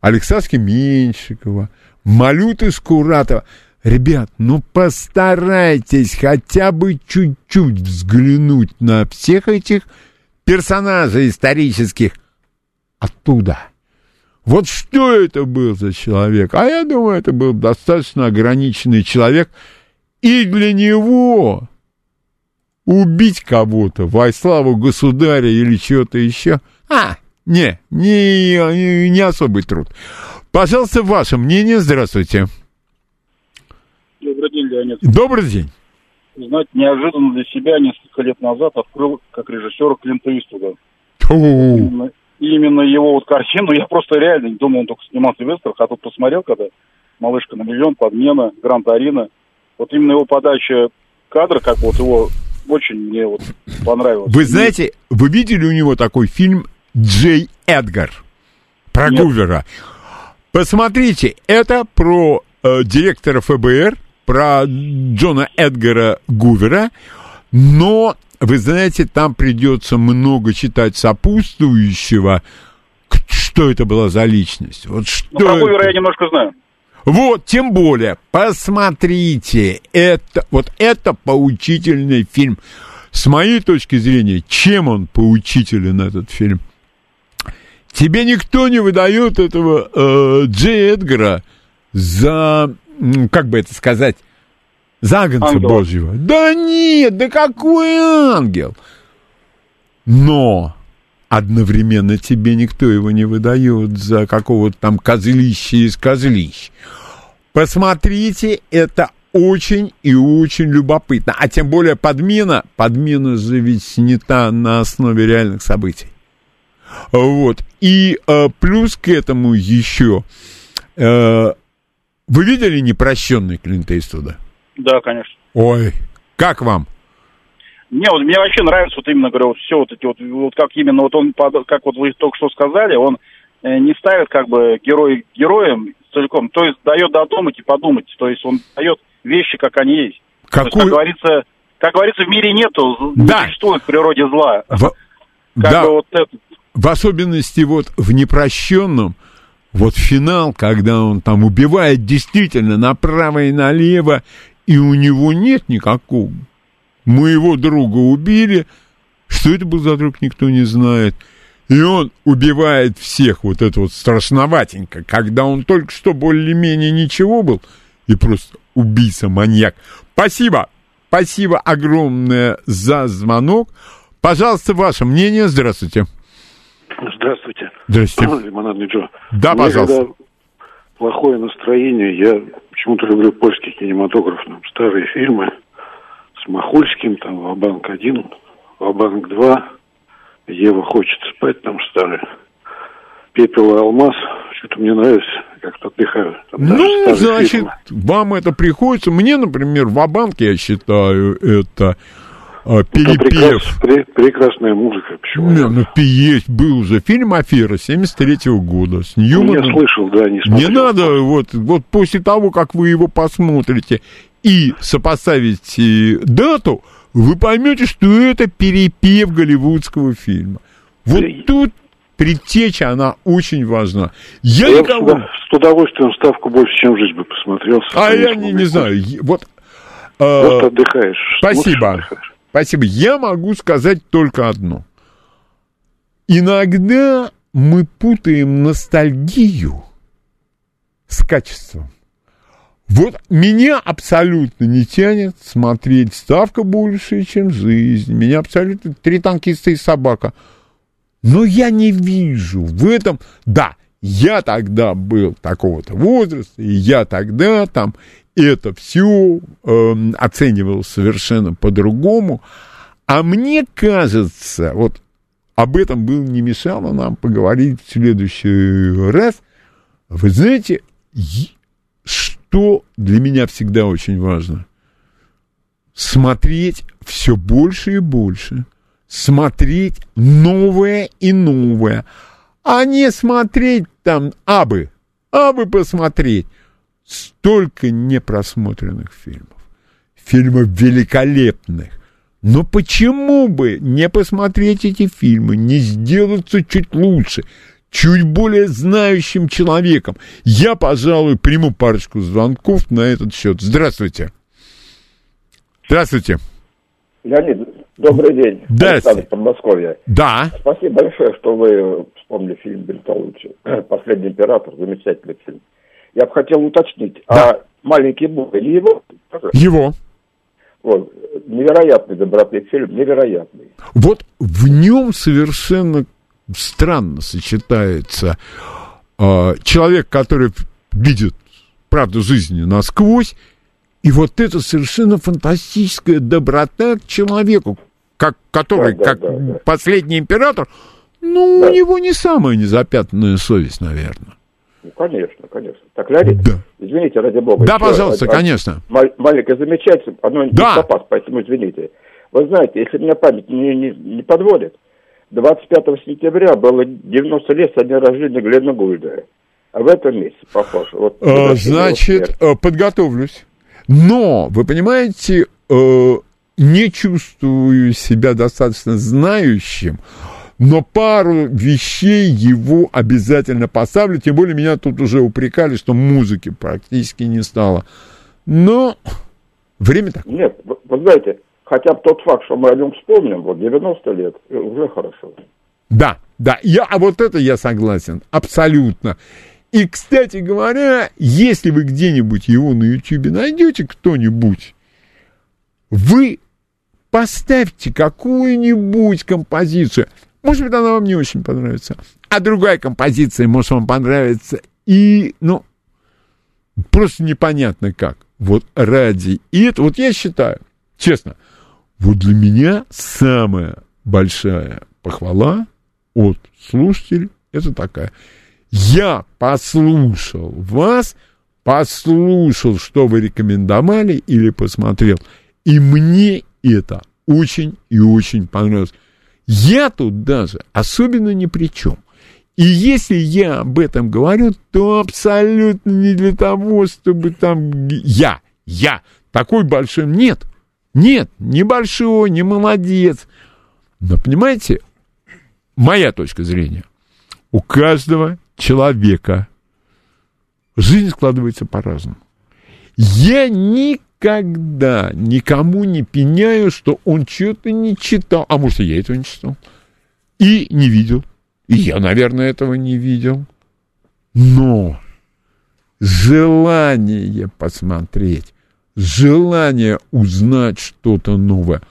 Александра Меньшикова, Малюты Скуратова. Ребят, ну постарайтесь хотя бы чуть-чуть взглянуть на всех этих персонажей исторических оттуда. Вот что это был за человек? А я думаю, это был достаточно ограниченный человек. И для него убить кого-то во славу государя или чего-то еще, а, не, не, не особый труд. Пожалуйста, ваше мнение. Здравствуйте. Добрый день, Леонид. Добрый день. Знаете, неожиданно для себя несколько лет назад открыл как режиссера Клинта Иствуда. Именно, именно его вот картину, я просто реально не думал, он только снимался в вестерах, а тут посмотрел, когда «Малышка на миллион», «Подмена», «Гранд Арина». Вот именно его подача кадра, как вот его очень мне вот понравилось. Вы знаете, вы видели у него такой фильм «Джей Эдгар» про Нет. Гувера? Посмотрите, это про э, директора ФБР, про Джона Эдгара Гувера, но, вы знаете, там придется много читать сопутствующего, что это была за личность. Вот что Ну, про? Гувера я немножко знаю. Вот, тем более, посмотрите, это, вот это поучительный фильм. С моей точки зрения, чем он поучителен, этот фильм? Тебе никто не выдает этого э, Джей Эдгара за, как бы это сказать, загонца Ангела. Божьего. Да нет, да какой ангел? Но одновременно тебе никто его не выдает за какого-то там козлища из козлищ. Посмотрите, это очень и очень любопытно. А тем более подмена, подмена же ведь снята на основе реальных событий. Вот. И э, плюс к этому еще... э, вы видели непрощенный Клинта Иствуда? Да, конечно. Ой, как вам? Не, вот мне вообще нравится вот именно, говорю, вот все вот эти вот, вот как именно вот он, как вот вы только что сказали, он э, не ставит как бы герой героем целиком, то есть дает додумать и подумать, то есть он дает вещи, как они есть. То есть, как Какую... говорится, как говорится, в мире нету, Да. не существует в природе зла. В- Как да, бы вот это, в особенности вот в непрощенном, вот финал, когда он там убивает действительно направо и налево, и у него нет никакого. Моего друга убили, что это был за друг, никто не знает. И он убивает всех, вот это вот страшноватенько, когда он только что более-менее ничего был, и просто убийца, маньяк. Спасибо, спасибо огромное за звонок. Пожалуйста, ваше мнение. Здравствуйте. Здравствуйте. Здравствуйте. Лимонадный Джо. Да, У пожалуйста. когда плохое настроение, я почему-то люблю польский кинематограф, там, старые фильмы с Махульским, там, Вабанк-1, Вабанк-2, Ева хочет спать, там, старые. Пепел и Алмаз, что-то мне нравится, как-то отдыхаю. Там Ну, значит, фильмы. вам это приходится. Мне, например, в банке я считаю, это перепев. прекрас- пре- прекрасная музыка, почему? Не, ну, есть, был уже фильм «Афера» 73 года с Ну, Ньюманом. я слышал, да, не Не смотрел. надо, вот, вот после того, как вы его посмотрите и сопоставите дату, вы поймете, что это перепев голливудского фильма. Вот И- тут предтеча, она очень важна. Я, Я никого... с удов- с удовольствием ставку больше, чем жизнь бы посмотрел. А я не, не знаю, вот... э, Просто отдыхаешь. смотришь, Спасибо. отдыхаешь. Спасибо. Я могу сказать только одно. Иногда мы путаем ностальгию с качеством. Вот меня абсолютно не тянет смотреть ставка больше, чем жизнь. Меня абсолютно три танкиста и собака. Но я не вижу в этом... Да, я тогда был такого-то возраста, и я тогда там это все оценивал совершенно по-другому. А мне кажется, вот об этом было не мешало нам поговорить в следующий раз, Вы знаете, что для меня всегда очень важно? Смотреть все больше и больше. Смотреть новое и новое. А не смотреть там абы. Абы посмотреть. Столько непросмотренных фильмов. Фильмов великолепных. Но почему бы не посмотреть эти фильмы, не сделаться чуть лучше, чуть более знающим человеком? Я, пожалуй, приму парочку звонков на этот счет. Здравствуйте. Здравствуйте. Леонид, добрый день. Здравствуйте. Александр Подмосковья. Да. Спасибо большое, что вы вспомнили фильм Бертолуччи. «Последний император». Замечательный фильм. Я бы хотел уточнить, Да. а «Маленький Бог» или его? Его. Вот. Невероятный доброты фильм, невероятный. Вот в нем совершенно странно сочетается э, человек, который видит правду жизни насквозь, и вот это совершенно фантастическая доброта к человеку, как, который, Да, да, как да, да. последний император, ну, Да. у него не самая незапятнанная совесть, наверное. Ну, конечно, конечно. Так, Леонид, Да. извините, ради бога. Да, еще пожалуйста, один- конечно. мал- Маленькое замечательство, оно Да. не попасть, поэтому извините. Вы знаете, если меня память не, не, не подводит, 25 сентября было 90 лет со дня рождения Глена Гульда. А в этом месяце, похоже. Вот, возвращение Значит, э, подготовлюсь. Но, вы понимаете, э, не чувствую себя достаточно знающим, но пару вещей его обязательно поставлю. Тем более меня тут уже упрекали, что музыки практически не стало. Но время так. Нет, вы, вы знаете, хотя бы тот факт, что мы о нем вспомним, вот 90 лет, э, уже хорошо. Да, да, я, а вот это я согласен, абсолютно. И, кстати говоря, если вы где-нибудь его на Ютьюбе найдете, кто-нибудь, вы поставьте какую-нибудь композицию. Может быть, она вам не очень понравится. А другая композиция может вам понравиться. И, ну, просто непонятно как. Вот ради и это, вот я считаю, честно, вот для меня самая большая похвала от слушателей это такая. Я послушал вас, послушал, что вы рекомендовали или посмотрел, и мне это очень и очень понравилось. Я тут даже особенно ни при чем. И если я об этом говорю, то абсолютно не для того, чтобы там я, я, такой большой, нет, нет, небольшой, не молодец. Но понимаете, моя точка зрения, у каждого человека жизнь складывается по-разному. Я никогда никому не пеняю, что он что-то не читал, а может, и я этого не читал, и не видел. И я, наверное, этого не видел. Но желание посмотреть, желание узнать что-то новое.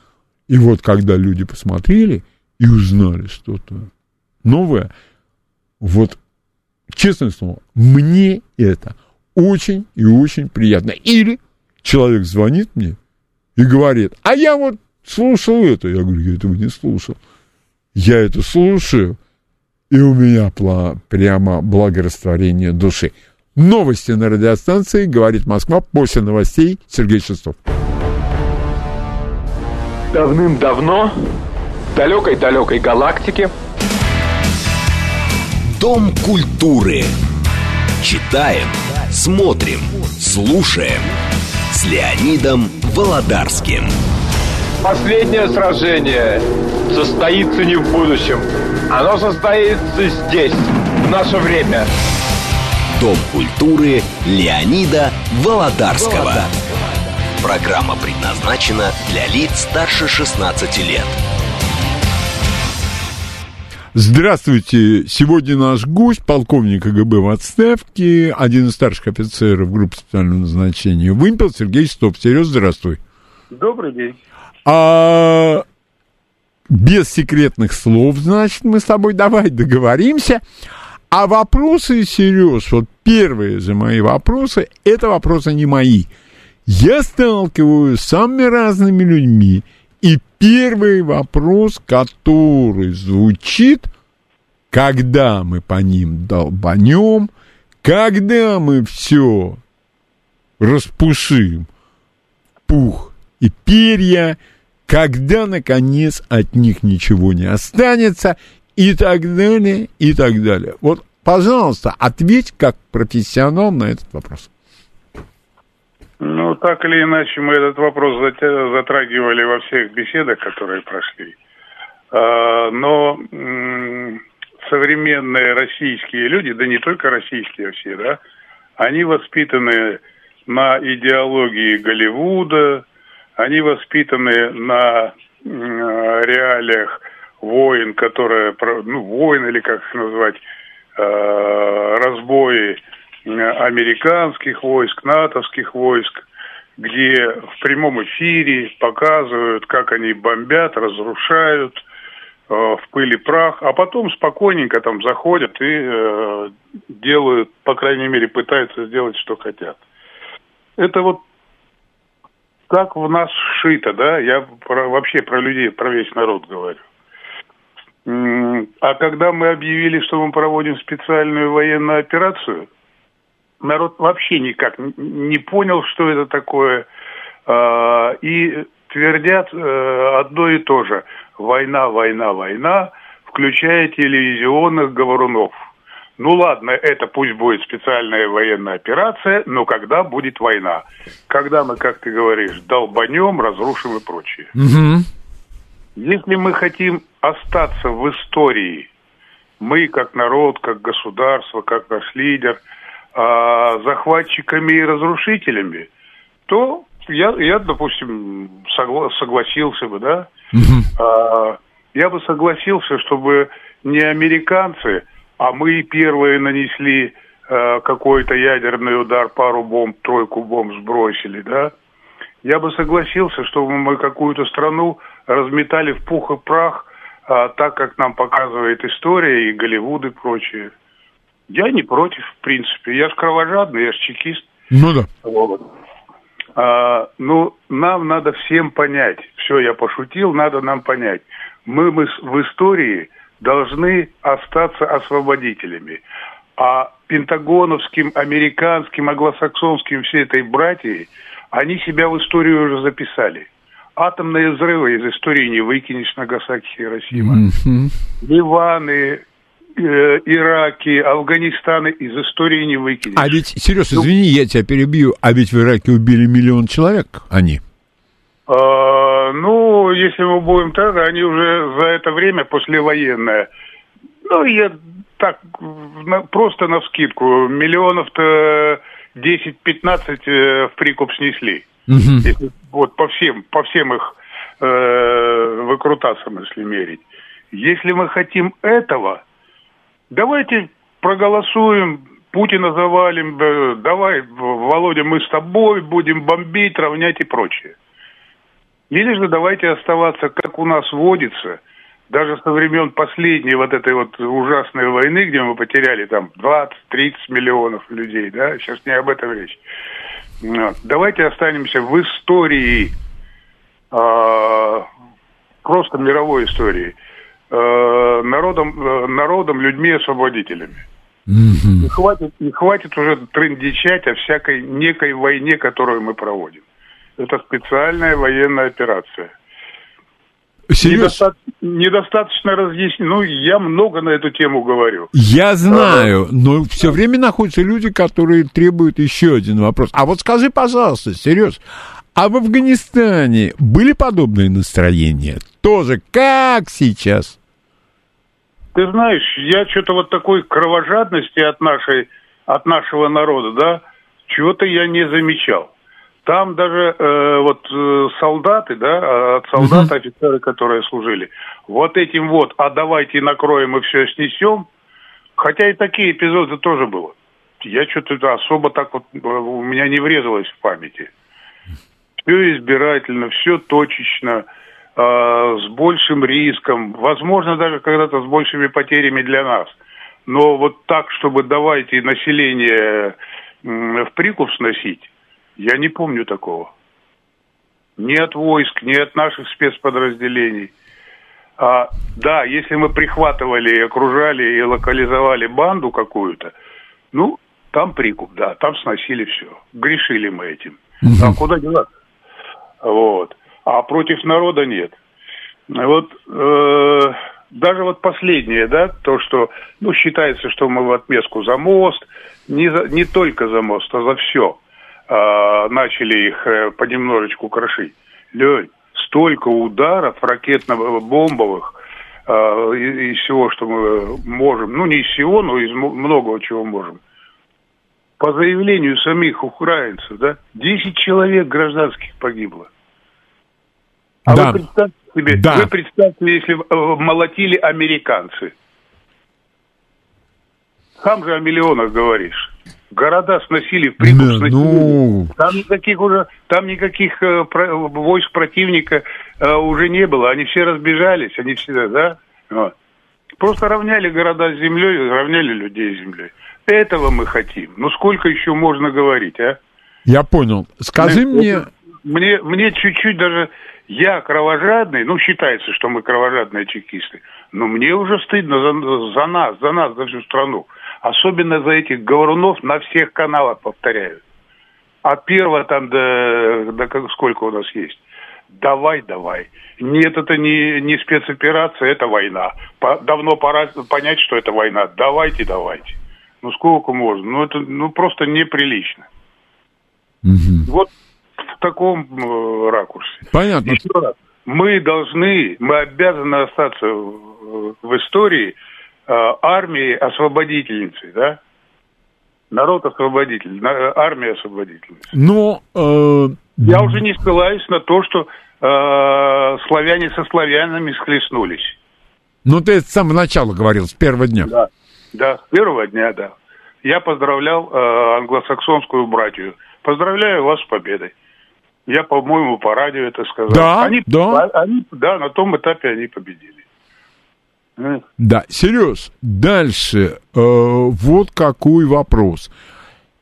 И вот когда люди посмотрели и узнали что-то новое, вот, честное слово, мне это очень и очень приятно. Или человек звонит мне и говорит, а я вот слушал это. Я говорю, я этого не слушал. Я это слушаю, и у меня пла- прямо благорастворение души. Новости на радиостанции «Говорит Москва» после новостей Сергей Шестов. Давным-давно в далекой-далекой галактике Дом культуры. Читаем, смотрим, слушаем. С Леонидом Володарским. последнее сражение состоится не в будущем. Оно состоится здесь, в наше время. Дом культуры Леонида Володарского. Программа предназначена для лиц старше 16 лет. Здравствуйте! Сегодня наш гость, полковник КГБ в отставке, один из старших офицеров группы специального назначения «Вымпел» Сергей Стоп. Сереж, здравствуй. Добрый день. А, без секретных слов, значит, мы с тобой давай договоримся. А вопросы, Сереж, вот первые же мои вопросы, это вопросы не мои. Я сталкиваюсь с самыми разными людьми, и первый вопрос, который звучит, когда мы по ним долбанем, Когда мы все распушим, пух и перья, когда, наконец, от них ничего не останется, и так далее, и так далее. Вот, пожалуйста, ответь как профессионал на этот вопрос. Ну, так или иначе, мы этот вопрос затрагивали во всех беседах, которые прошли. А, но современные российские люди, да не только российские все, да, они воспитаны на идеологии Голливуда, они воспитаны на реалиях войн, которые, ну, войн или как их назвать, э, разбои американских войск, натовских войск, где в прямом эфире показывают, как они бомбят, разрушают э, в пыли прах, а потом спокойненько там заходят и э, делают, по крайней мере, пытаются сделать, что хотят. Это вот как в нас шито, да, я про, вообще про людей, про весь народ говорю. А когда мы объявили, что мы проводим специальную военную операцию, народ вообще никак не понял, что это такое, а, и твердят э, одно и то же. Война, война, война, включая телевизионных говорунов – ну ладно, это пусть будет специальная военная операция, но когда будет война? Когда мы, как ты говоришь, долбанем, разрушим и прочее. Угу. Если мы хотим остаться в истории, мы как народ, как государство, как наш лидер, э, захватчиками и разрушителями, то я, я допустим, согла- согласился бы, да? Угу. Э, я бы согласился, чтобы не американцы а мы первые нанесли э, какой-то ядерный удар, пару бомб, тройку бомб сбросили, да, я бы согласился, чтобы мы какую-то страну разметали в пух и прах, а, так как нам показывает история и Голливуд и прочее. Я не против, в принципе. Я ж кровожадный, я ж чекист. Ну да. Вот. А, ну, нам надо всем понять. Все, я пошутил, надо нам понять. Мы, мы в истории должны остаться освободителями. А пентагоновским, американским, англосаксонским всей этой братьей, они себя в историю уже записали. Атомные взрывы из истории не выкинешь Нагасаки Хиросима. Мгм. Ливаны, э, Ираки, Афганистаны из истории не выкинешь. А ведь, Сереж, извини, я тебя перебью, а ведь в Ираке убили миллион человек, они. А, ну, если мы будем так, они уже за это время послевоенное. Ну, я так, на- просто на вскидку, миллионов-то 10-15 э, в прикуп снесли. Если вот по всем, по всем их э, выкрутасам, если мерить. Если мы хотим этого, давайте проголосуем, Путина завалим, э, давай, Володя, мы с тобой будем бомбить, равнять и прочее. Или же давайте оставаться, как у нас водится, даже со времен последней вот этой вот ужасной войны, где мы потеряли там 20-30 миллионов людей, да, сейчас не об этом речь. Вот. Давайте останемся в истории, а, просто мировой истории, а, народом, а, народом, людьми-освободителями. И хватит, и хватит уже трындичать о всякой некой войне, которую мы проводим. Это специальная военная операция. Недоста- недостаточно разъяснить. Ну, я много на эту тему говорю. Я знаю, но все время находятся люди, которые требуют еще один вопрос. А вот скажи, пожалуйста, Сереж, а в Афганистане были подобные настроения? Тоже как сейчас? Ты знаешь, я что-то вот такой кровожадности от нашей, от нашего народа, да, чего-то я не замечал. Там даже э, вот э, солдаты, да, от солдат офицеры, которые служили, вот этим вот, а давайте накроем и все снесем, хотя и такие эпизоды тоже было. Я что-то особо так вот, э, у меня не врезалось в памяти. Все избирательно, все точечно, с большим риском, возможно, даже когда-то с большими потерями для нас. Но вот так, чтобы давайте население в прикуп сносить, я не помню такого. Ни от войск, ни от наших спецподразделений. А, да, если мы прихватывали, окружали и локализовали банду какую-то, ну, Там прикуп, да, там сносили все. Грешили мы этим. А куда деваться? Вот. А против народа нет. Вот э, даже вот последнее, да, то, что, ну, считается, что мы в отместку за мост, не, за, не только за мост, а за все э, начали их э, понемножечку крошить. Лень, столько ударов ракетно-бомбовых э, из всего, что мы можем, ну, не из всего, но из многого чего можем. По заявлению самих украинцев, да, 10 человек гражданских погибло. А да. вы представьте себе, да. вы представьте, если молотили американцы. Сам же о миллионах говоришь. Города сносили в прикуп, да. Ну... Там никаких уже, там никаких э, про, войск противника э, уже не было. Они все разбежались, они все, да? Вот. Просто равняли города с землей, равняли людей с землей. Этого мы хотим. Ну сколько еще можно говорить, а? Я понял. Скажи ну, мне... Мне, мне чуть-чуть даже я кровожадный, ну, считается, что мы кровожадные чекисты, но мне уже стыдно за, за нас, за нас, за всю страну. Особенно за этих говорунов на всех каналах, повторяю. От первого там до, до сколько у нас есть. Давай, давай. Нет, это не, не спецоперация, это война. По, давно пора понять, что это война. Давайте, давайте. Ну сколько можно? Ну это ну, просто неприлично. Угу. Вот таком э, ракурсе. Понятно. Еще раз, мы должны, мы обязаны остаться в, истории э, армии освободительницы, да? Народ освободитель, армия освободительницы. Но э... я уже не ссылаюсь на то, что э, славяне со славянами схлестнулись. Ну, ты с самого начала говорил, с первого дня. Да, да с первого дня, да. Я поздравлял э, англосаксонскую братью. Поздравляю вас с победой. Я, по-моему, по радио это сказал. Да, они, да. Они, да, на том этапе они победили. Да, Сереж, дальше э, вот какой вопрос.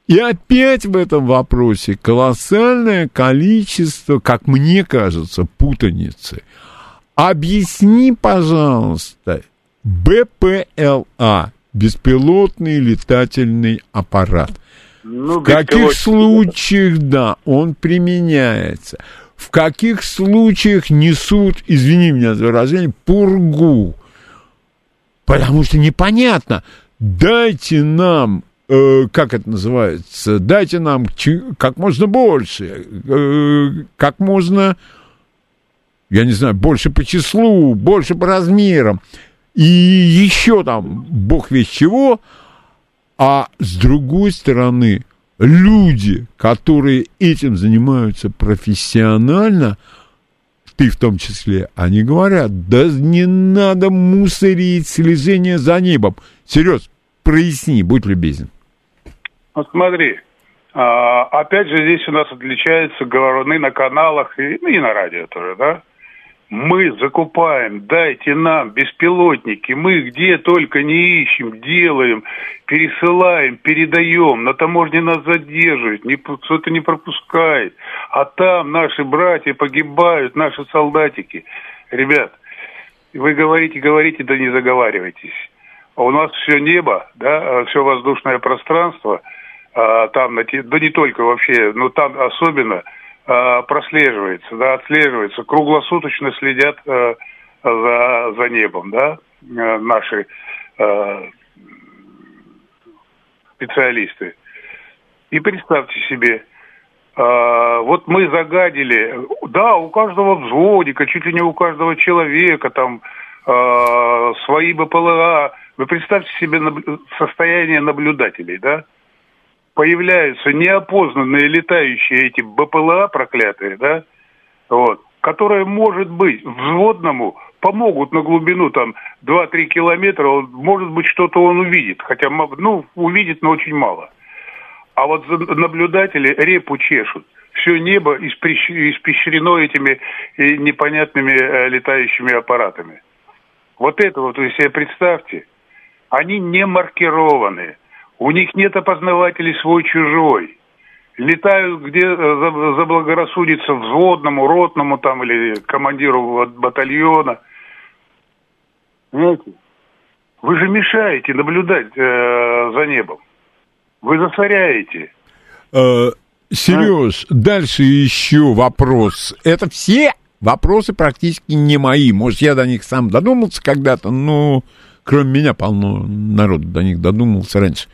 И опять в этом вопросе колоссальное количество, как мне кажется, путаницы. Объясни, пожалуйста, БПЛА, беспилотный летательный аппарат. Ну, в каких случаях, да, он применяется? В каких случаях несут, извини меня за выражение, пургу? Потому что непонятно. Дайте нам, э, как это называется, дайте нам как можно больше, э, как можно, я не знаю, больше по числу, больше по размерам. И еще там, бог весь чего, а с другой стороны, люди, которые этим занимаются профессионально, ты в том числе, они говорят, да не надо мусорить слезение за небом. Серьез, проясни, будь любезен. Вот смотри, а, опять же здесь у нас отличаются говоруны на каналах и, ну, и на радио тоже, да? Мы закупаем, дайте нам беспилотники, мы где только не ищем, делаем, пересылаем, передаем, на таможне нас задерживают, не, что-то не пропускает, а там наши братья погибают, наши солдатики. Ребят, вы говорите, говорите, да не заговаривайтесь. А у нас все небо, да, все воздушное пространство, а, там, да не только вообще, но там особенно – прослеживается, да, отслеживается, круглосуточно следят э, за, за небом, да, э, наши э, специалисты. И представьте себе, э, вот мы загадили, да, у каждого взводика, чуть ли не у каждого человека там э, свои БПЛА. Вы представьте себе состояние наблюдателей, да? Появляются неопознанные летающие эти БПЛА проклятые, да, вот, которые, может быть, взводному помогут на глубину там 2-3 километра, он, может быть, что-то он увидит, хотя, ну, увидит, но очень мало. А вот наблюдатели репу чешут. Все небо испещрено этими э, непонятными э, летающими аппаратами. Вот это вот вы себе представьте. Они не маркированные. У них нет опознавателей свой-чужой. Летают, где э, заблагорассудится взводному, ротному там или командиру батальона. Знаете, вы же мешаете наблюдать э, за небом. Вы засоряете. Э, Сереж, дальше еще вопрос. Это все вопросы практически не мои. Может, я до них сам додумался когда-то, но кроме меня полно народу до них додумался раньше.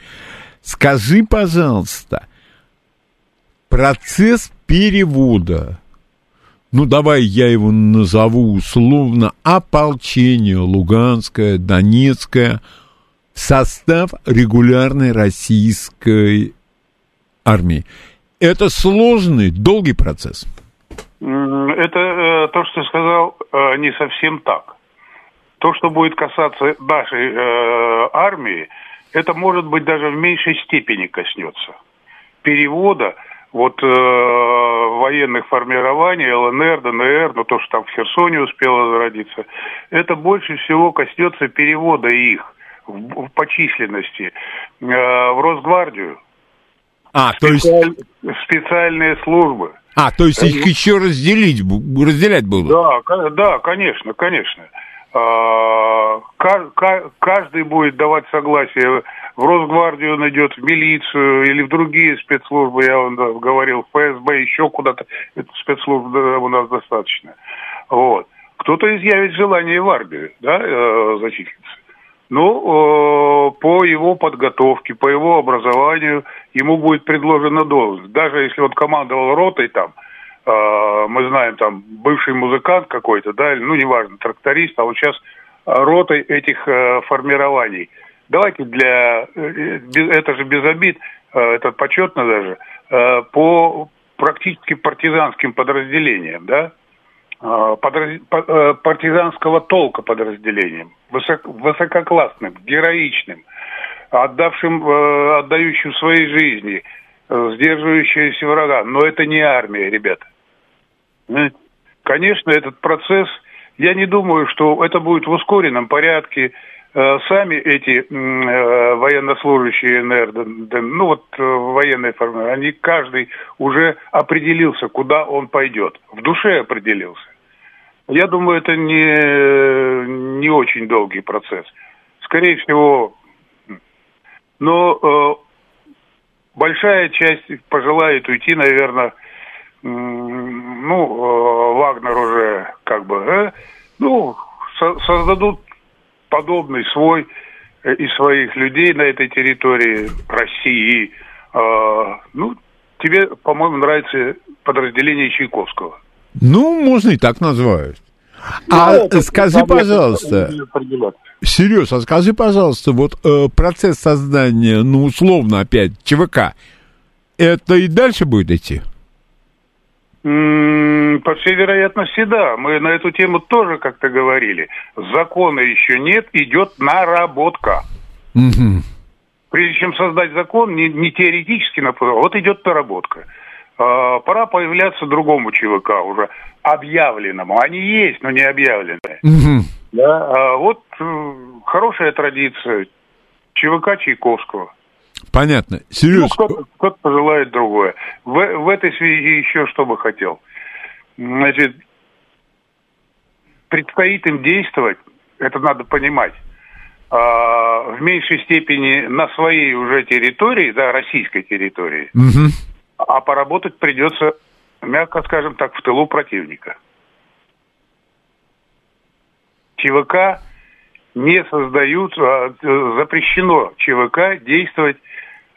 Скажи, пожалуйста, процесс перевода, ну, давай я его назову условно, ополчение Луганское, Донецкое, состав регулярной российской армии. Это сложный, долгий процесс. Это э, то, что сказал, э, не совсем так. То, что будет касаться нашей э, армии, это может быть даже в меньшей степени коснется перевода вот э, военных формирований ЛНР, ДНР, ну то, что там в Херсоне успело зародиться, это больше всего коснется перевода их в, в, по численности э, в Росгвардию. А, то есть... Специальные службы. А, то есть их еще разделить, разделять будут? Да, да, конечно, конечно. А, каждый будет давать согласие. В Росгвардию он идет, в милицию или в другие спецслужбы, я вам говорил, в ФСБ, еще куда-то. Это спецслужб у нас достаточно. Вот. Кто-то изъявит желание в армию, да, э, зачислиться. Ну, по его подготовке, по его образованию ему будет предложена должность. Даже если он командовал ротой там, мы знаем там бывший музыкант какой-то, да, ну неважно, тракторист, а вот сейчас ротой этих э, формирований. Давайте для, это же без обид, это почетно даже, по практически партизанским подразделениям, да, Э, э, партизанского толка подразделением, высококлассным, героичным, отдавшим, э, отдающим своей жизни, сдерживающимся врага. Но это не армия, ребята. Конечно, этот процесс, я не думаю, что это будет в ускоренном порядке. Сами эти военнослужащие НР, ну вот военные формы, они каждый уже определился, куда он пойдет. В душе определился. Я думаю, это не, не очень долгий процесс. Скорее всего, но э, большая часть пожелает уйти, наверное, ну, э, Вагнер уже как бы, э, ну, со создадут подобный свой э, из своих людей на этой территории России. Э, ну, тебе, по-моему, нравится подразделение Чайковского. Ну, можно и так назвать. А ну, скажи, пожалуйста, Сереж, а скажи, пожалуйста, вот э, процесс создания, ну, условно опять, ЧВК, это и дальше будет идти? По всей вероятности, да. Мы на эту тему тоже как-то говорили. Закона еще нет, идет наработка. Угу. Прежде чем создать закон, не, не теоретически, вот идет наработка. А, пора появляться другому ЧВК уже объявленному. Они есть, но не объявленные. Угу. Да, а вот э, хорошая традиция ЧВК Чайковского. Понятно. Серьезно. Ну, кто-то, кто пожелает другое. В, в этой связи еще что бы хотел. Значит, предстоит им действовать, это надо понимать, а, в меньшей степени на своей уже территории, да, российской территории, угу. а поработать придется мягко скажем так, в тылу противника. ЧВК не создают, а, запрещено ЧВК действовать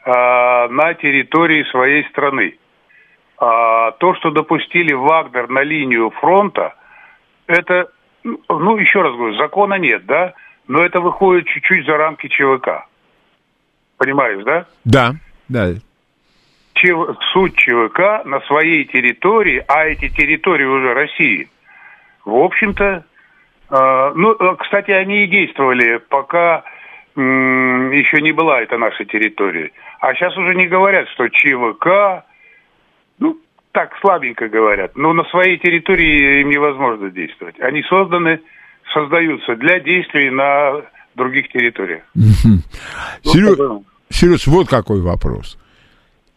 а, на территории своей страны. А, то, что допустили Вагнер на линию фронта, это, ну, еще раз говорю, закона нет, да, но это выходит чуть-чуть за рамки ЧВК. Понимаешь, да? Да, да суть ЧВК на своей территории, а эти территории уже России, в общем-то, э, ну, э, кстати, они и действовали, пока еще не была это наша территория. А сейчас уже не говорят, что ЧВК, ну, так слабенько говорят, но на своей территории им невозможно действовать. Они созданы, создаются для действий на других территориях. Сереж, Сереж, вот какой вопрос.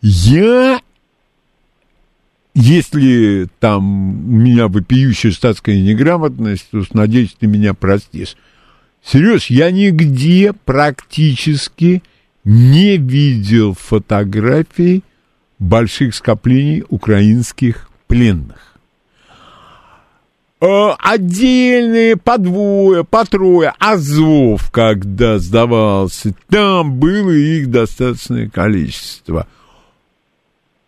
Я, если там у меня вопиющая статская неграмотность, то, надеюсь, ты меня простишь. Сереж, я нигде практически не видел фотографий больших скоплений украинских пленных. Э, Отдельные по двое, по трое. Азов, когда сдавался, там было их достаточное количество.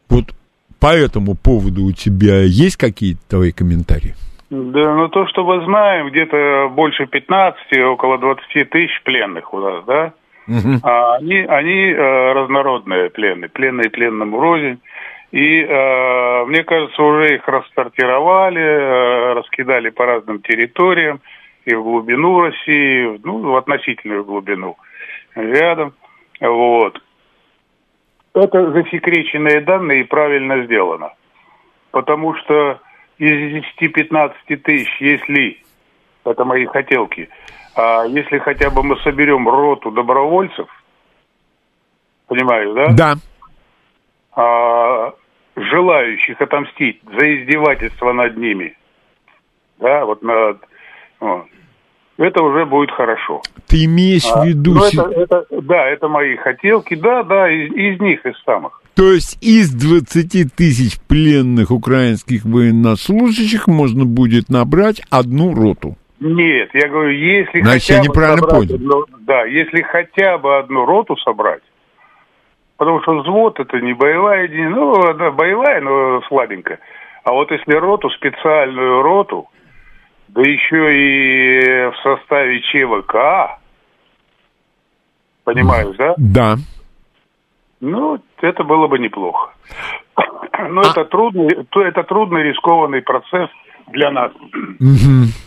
Вот по этому поводу у тебя есть какие-то твои комментарии? Да, ну то, что мы знаем, где-то больше 15, около 20 тысяч пленных у нас, да? А они, они э, разнородные пленные, пленные пленному рознь. И э, мне кажется, уже их рассортировали, э, раскидали по разным территориям, и в глубину России, ну, в относительную глубину рядом. Вот. Это засекреченные данные и правильно сделано. Потому что из 10-15 тысяч, если, это мои хотелки, а если хотя бы мы соберем роту добровольцев, понимаешь, да? Да. А, желающих отомстить за издевательство над ними, да, вот над, вот, это уже будет хорошо. Ты имеешь А, в виду... ну, это, это- да, это мои хотелки, да, да, из, из них, из самых. То есть из 20 тысяч пленных украинских военнослужащих можно будет набрать одну роту. Нет, я говорю, если Значит, хотя я бы неправильно собрать понял. одну- да, если хотя бы одну роту собрать, потому что взвод это не боевая единица, ну, да, боевая, но слабенькая. А вот если роту, специальную роту, да еще и в составе ЧВК, понимаешь, да? Да. Ну, это было бы неплохо. Но А это трудный, то это трудный, рискованный процесс для нас.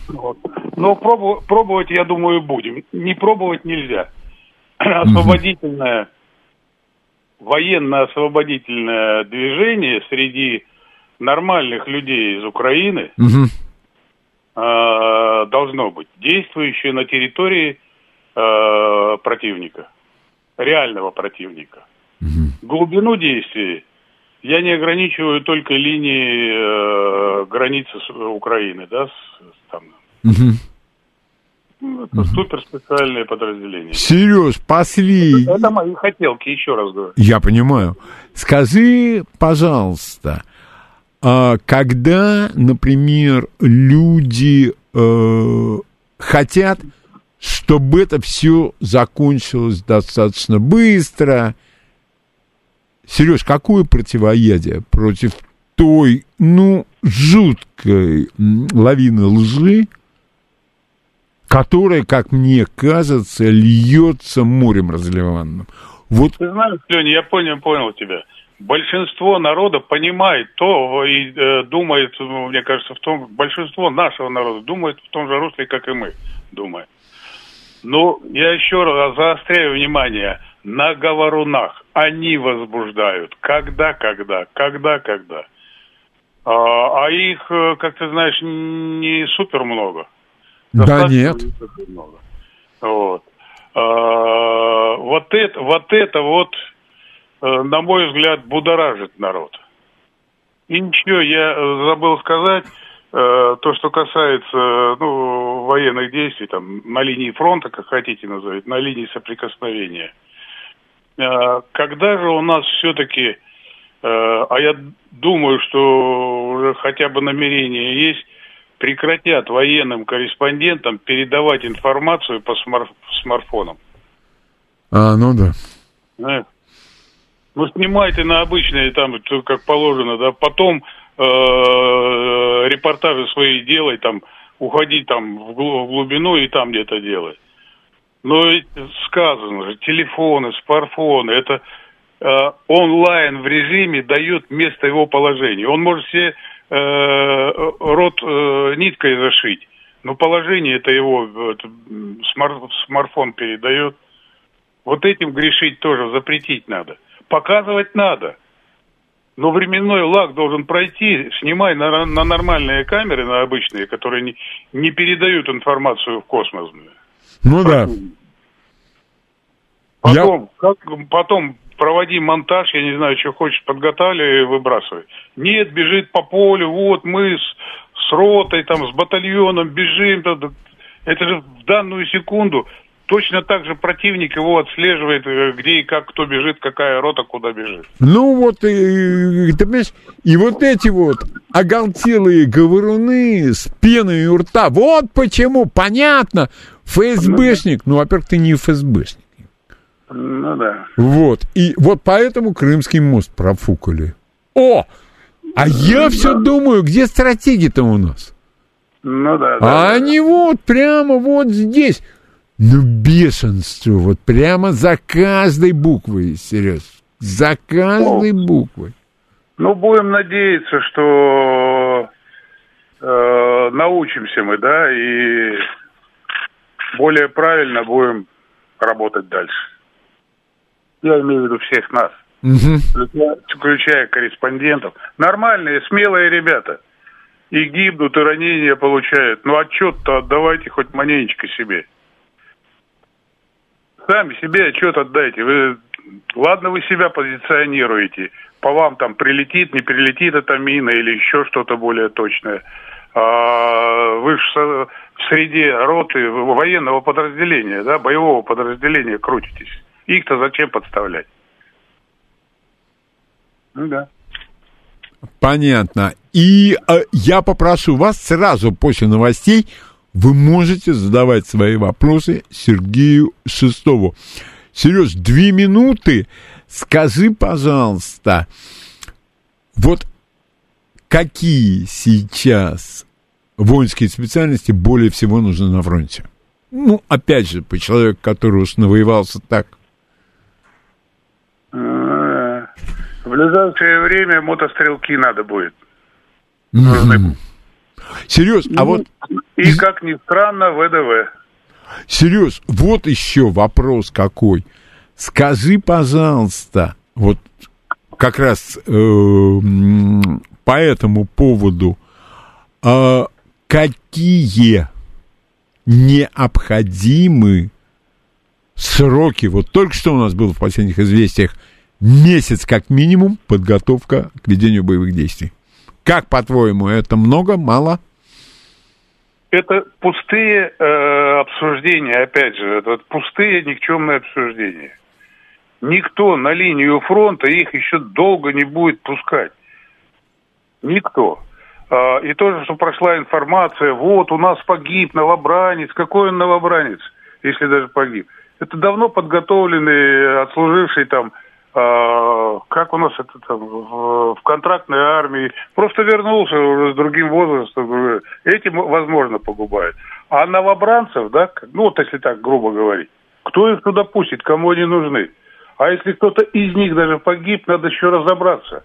Вот. Но пробу- пробовать, я думаю, будем. Не пробовать нельзя. Освободительное, военно-освободительное движение среди нормальных людей из Украины. Э, должно быть действующее на территории э, противника, реального противника. Глубину действий я не ограничиваю только линией э, границы с- Украины, да, с, там, ну, это суперспециальные подразделения. Сереж, последний. Это мои хотелки, еще раз говорю. Я понимаю. Скажи, пожалуйста, когда, например, люди э, хотят, чтобы это все закончилось достаточно быстро, Сереж, какое противоядие против той, ну, жуткой лавины лжи, которая, как мне кажется, льется морем разливанным? Вот Ты знаешь, Леня, я понял, понял тебя. Большинство народа понимает то и э, думает, ну, мне кажется, в том, большинство нашего народа думает в том же русле, как и мы думаем. Но я еще раз заостряю внимание на говорунах. Они возбуждают. Когда, когда, когда, когда. А, а их, э, как ты знаешь, не супер много. Да нет. не много. Вот. А, вот это, вот это вот, на мой взгляд, будоражит народ. И ничего, я э, забыл сказать, э, то, что касается э, ну, военных действий, там, на линии фронта, как хотите называть, на линии соприкосновения. Э, Когда же у нас все-таки, а я думаю, что уже хотя бы намерение есть, прекратят военным корреспондентам передавать информацию по смар- смартфонам. А, ну да. Ну, снимайте на обычные, там, как положено, да, потом э, репортажи свои делай, там, уходи там в глу- в глубину и там где-то делай. Но сказано же, телефоны, смартфоны, это э, онлайн в режиме дает место его положению. Он может себе э, рот э, ниткой зашить, но положение это его это, м, смар- смартфон передает. Вот этим грешить тоже запретить надо. Показывать надо. Но временной лаг должен пройти. Снимай на, на нормальные камеры, на обычные, которые не, не передают информацию в космос. Ну да. Потом, как, потом проводи монтаж, я не знаю, что хочешь, подготавливай и выбрасывай. Нет, бежит по полю, вот мы с, с ротой, там, с батальоном бежим. да, да. Это же в данную секунду точно так же противник его отслеживает, э, где и как кто бежит, какая рота куда бежит. Ну вот, и, ты понимаешь, и вот эти вот оголтелые говоруны с пеной у рта, вот почему, понятно, ФСБшник, ну, во-первых, ты не ФСБшник. Ну да. Вот, и вот поэтому Крымский мост профукали. О, а я все думаю, где стратеги-то у нас? Ну да, А да. они вот прямо вот здесь. Ну, бешенство, вот прямо за каждой буквой, Сереж. За каждой буквой. Ну, будем надеяться, что э, научимся мы, да, и более правильно будем работать дальше. Я имею в виду всех нас, включая, включая корреспондентов. Нормальные, смелые ребята. И гибнут, и ранения получают. Ну, отчет-то отдавайте хоть маненечко себе. Сами себе отчет отдайте. Вы, ладно, вы себя позиционируете. По вам там прилетит, не прилетит эта мина или еще что-то более точное. А, вы же в среде роты военного подразделения, да, боевого подразделения крутитесь. Их-то зачем подставлять? Ну да. Понятно. И э, я попрошу вас сразу после новостей, вы можете задавать свои вопросы Сергею Шестову. Сереж, две минуты. Скажи, пожалуйста, вот какие сейчас воинские специальности более всего нужны на фронте? Ну, опять же, по человеку, который уж навоевался так. Э, В ближайшее время мотострелки надо будет. Мгм. Сереж, а вот И, как ни странно, ВДВ. Сереж, вот еще вопрос какой. Скажи, пожалуйста, вот как раз э, по этому поводу, а какие необходимы сроки? Вот только что у нас было в последних известиях месяц как минимум подготовка к ведению боевых действий. Как, по-твоему, это много, мало? Это пустые э, обсуждения, опять же, это пустые никчемные обсуждения. Никто на линию фронта их еще долго не будет пускать. Никто. А, и тоже, что прошла информация, вот у нас погиб новобранец. Какой он новобранец, если даже погиб? Это давно подготовленный, отслуживший там, как у нас это там, в, в контрактной армии, просто вернулся уже с другим возрастом. Этим, возможно, погубают. А новобранцев, да, ну вот если так грубо говорить, кто их туда пустит, кому они нужны? А если кто-то из них даже погиб, надо еще разобраться.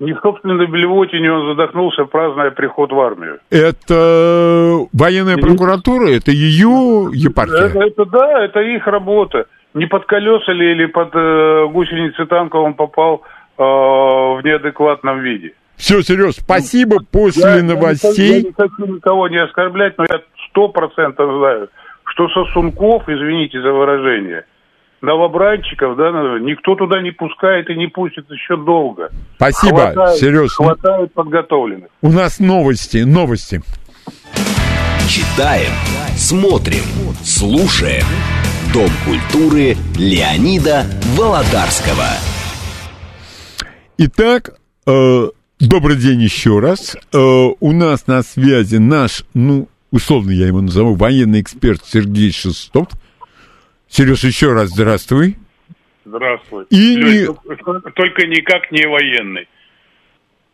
Не в собственной блевотине он задохнулся, празднуя приход в армию. Это военная прокуратура, это ее епархия. Это, это да, это их работа. Не под колеса ли или под э, гусеницы танка он попал э, в неадекватном виде. Все, Сереж, спасибо. После Я- я новостей. не хочу- Я не хочу никого не оскорблять, но я сто процентов знаю, что сосунков, извините за выражение, новобранчиков, да, ну, никто туда не пускает и не пустит еще долго. Спасибо, Хватает- Сереж. Хватает подготовленных. У нас новости, новости. Читаем, смотрим, слушаем. Дом культуры Леонида Володарского. Итак, э, добрый день еще раз. Э, у нас на связи наш, ну, условно я его назову, военный эксперт Сергей Шестов. Сереж, еще раз здравствуй. Здравствуй. И Лёнь, Только никак не военный.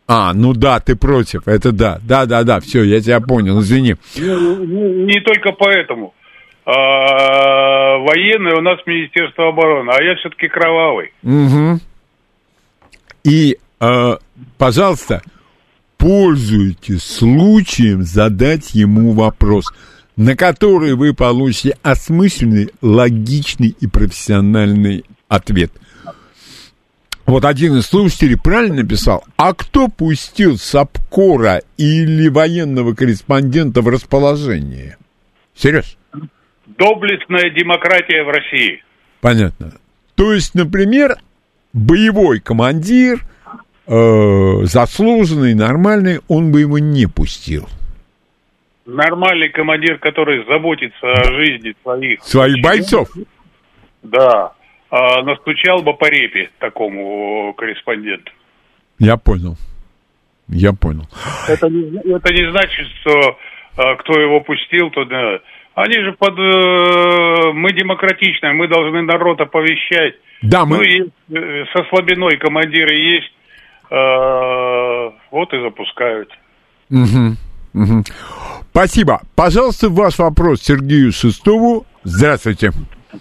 А, ну да, ты против, это да. Да, да, да, все, я тебя понял, извини. Не, не- не только поэтому. А, военный у нас Министерство обороны, а я все-таки кровавый. Мгм. И, э, пожалуйста, пользуйтесь случаем задать ему вопрос, на который вы получите осмысленный, логичный и профессиональный ответ. Вот один из слушателей правильно написал, а кто пустил Сапкора или военного корреспондента в расположение? Сереж? Доблестная демократия в России. Понятно. То есть, например, боевой командир, э, заслуженный, нормальный, он бы его не пустил. нормальный командир, который заботится о жизни своих... Своих бойцов? Да. А, настучал бы по репе такому корреспонденту. Я понял. Я понял. Это не, это не значит, что а, кто его пустил туда. Они же под... Э, мы демократичные, мы должны народ оповещать. Да, мы... Ну, есть, э, со слабиной командиры есть, э, вот и запускают. Мгм, мгм. Спасибо. Пожалуйста, ваш вопрос Сергею Шестову. Здравствуйте.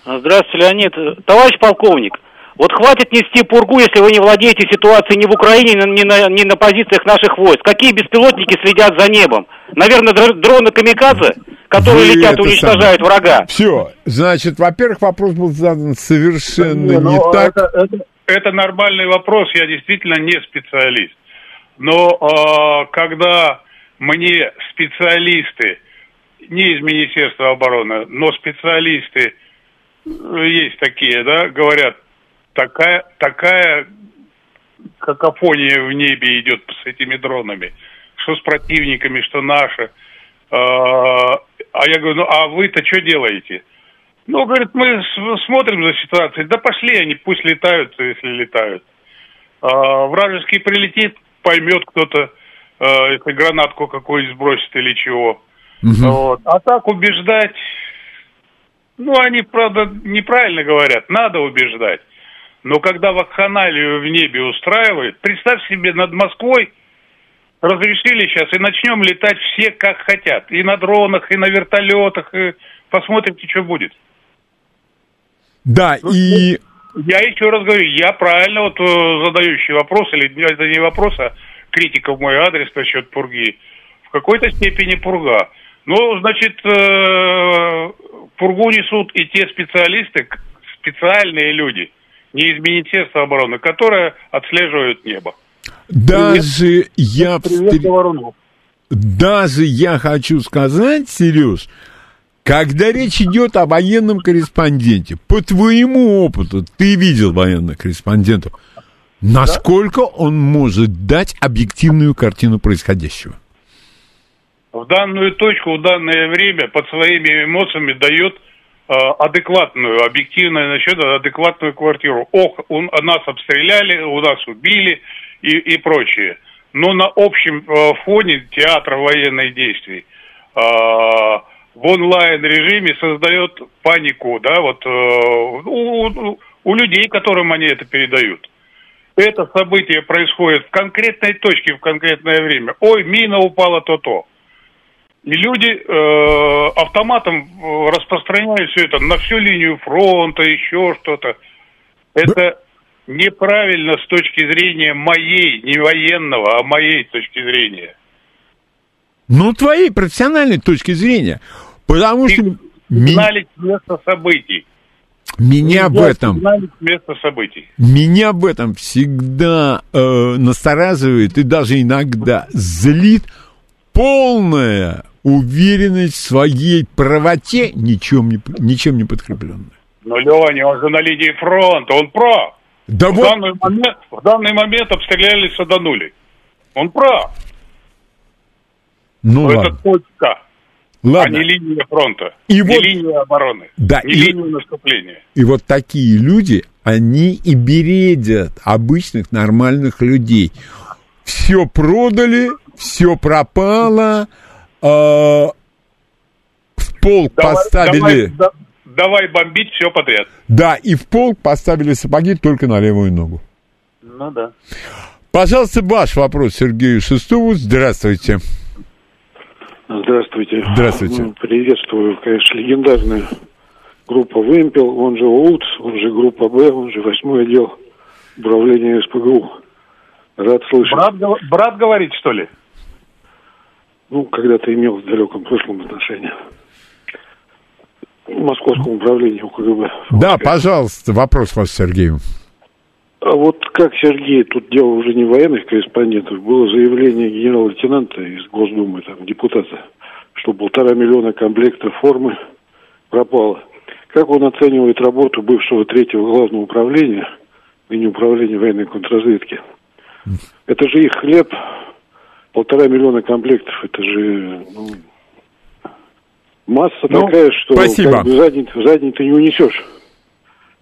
Здравствуйте, Леонид. Товарищ полковник, вот хватит нести пургу, если вы не владеете ситуацией ни в Украине, ни на, ни на позициях наших войск. Какие беспилотники следят за небом? Наверное, др- дроны камикадзе, которые Вы летят и уничтожают самое. врага. Все. Значит, во-первых, вопрос был задан совершенно Не, не, ну, так. Это, это- это нормальный вопрос, я действительно не специалист. Но э, когда мне специалисты, не из Министерства обороны, но специалисты, э, есть такие, да, говорят, такая, такая какофония в небе идет с этими дронами, что с противниками, что наши. Э, а я говорю, ну а вы-то что делаете? Ну, говорит, мы смотрим за ситуацией. Да пошли они, пусть летают, если летают. А, вражеский прилетит, поймет кто-то, а, если гранатку какую-нибудь сбросит или чего. Вот. А так убеждать, ну, они, правда, неправильно говорят, надо убеждать. Но когда вакханалию в небе устраивает, представь себе, над Москвой разрешили сейчас, и начнем летать все как хотят. И на дронах, и на вертолетах, и посмотрите, что будет. Да, и... Я еще раз говорю, я правильно вот э, задающий вопрос, или это не вопрос, а критика в мой адрес насчет пурги. В какой-то степени пурга. Ну, значит, э, пургу несут и те специалисты, специальные люди, не из Министерства обороны, которые отслеживают небо. Даже я... встр- Даже я хочу сказать, Сереж, когда речь идет о военном корреспонденте, по твоему опыту, ты видел военных корреспондентов, насколько он может дать объективную картину происходящего? в данную точку, в данное время под своими эмоциями дает адекватную, объективную насчет адекватную квартиру. Ох, у, нас обстреляли, у нас убили и, и прочее. Но на общем э, фоне театра военных действий э, в онлайн режиме создает панику, да, вот э, у- у людей, которым они это передают. Это событие происходит в конкретной точке, в конкретное время. Ой, мина упала то-то. И люди э, автоматом э, распространяют все это на всю линию фронта, еще что-то. Это неправильно с точки зрения моей, не военного, а моей точки зрения. Ну, твоей профессиональной точки зрения. Потому что ми- Сигналить место событий. меня Нельзя этом... место событий. Меня в этом всегда э, настораживает и даже иногда злит полная уверенность в своей правоте, ничем не, ничем не подкрепленная. Но Леня, он же на линии фронта, он прав. Да в, вот- данный момент, в данный момент обстреляли, саданули. Он прав. Ну Но ладно. это точка, Ладно. а не линия фронта, И не вот- линия обороны, Да, не и- линия наступления. И вот такие люди, они и бередят обычных нормальных людей. Все продали, все пропало, в полк Давай- поставили... Давай, да- давай бомбить все подряд. Да, и в полк поставили сапоги только на левую ногу. Ну да. Пожалуйста, ваш вопрос Сергею Шестову. Здравствуйте. Здравствуйте. Здравствуйте. Ну, приветствую, конечно, легендарная группа «Вымпел», он же УЦ, он же группа «Б», он же восьмой отдел управления СПГУ. Рад слышать. Брат, брат говорит, что ли? Ну, когда-то имел в далеком прошлом отношение. Московскому управлению УКГБ. Да, пожалуйста, вопрос ваш Сергею. А вот как, Сергей, тут дело уже не военных корреспондентов, было заявление генерал-лейтенанта из Госдумы, там, депутата, что полтора миллиона комплектов формы пропало. Как он оценивает работу бывшего третьего главного управления, ныне управления военной контрразведки? Это же их хлеб, полтора миллиона комплектов, это же, ну, Масса Ну, такая, что спасибо. как бы задний, задний ты не унесешь.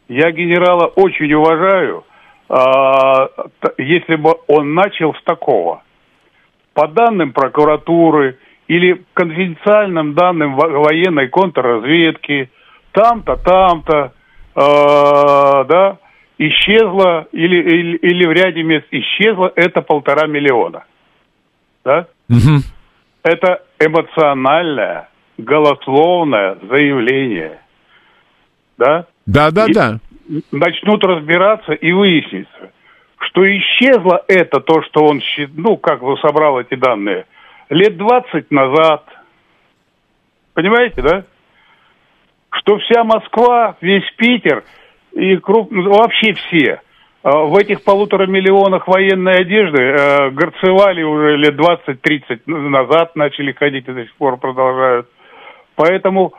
Я генерала очень уважаю, а, если бы он начал с такого. По данным прокуратуры или конфиденциальным данным во- военной контрразведки, там-то, там-то, а, да, исчезло, или, или, или в ряде мест исчезло это полтора миллиона. Да? Это эмоциональное, голословное заявление. Да? Да, да, И да. Начнут разбираться и выяснится, что исчезло это, то, что он, ну, как бы собрал эти данные, лет 20 назад. Понимаете, да? Что вся Москва, весь Питер и круп... ну, вообще все в этих полутора миллионах военной одежды э, горцевали уже лет 20-30 назад, начали ходить и до сих пор продолжают. Поэтому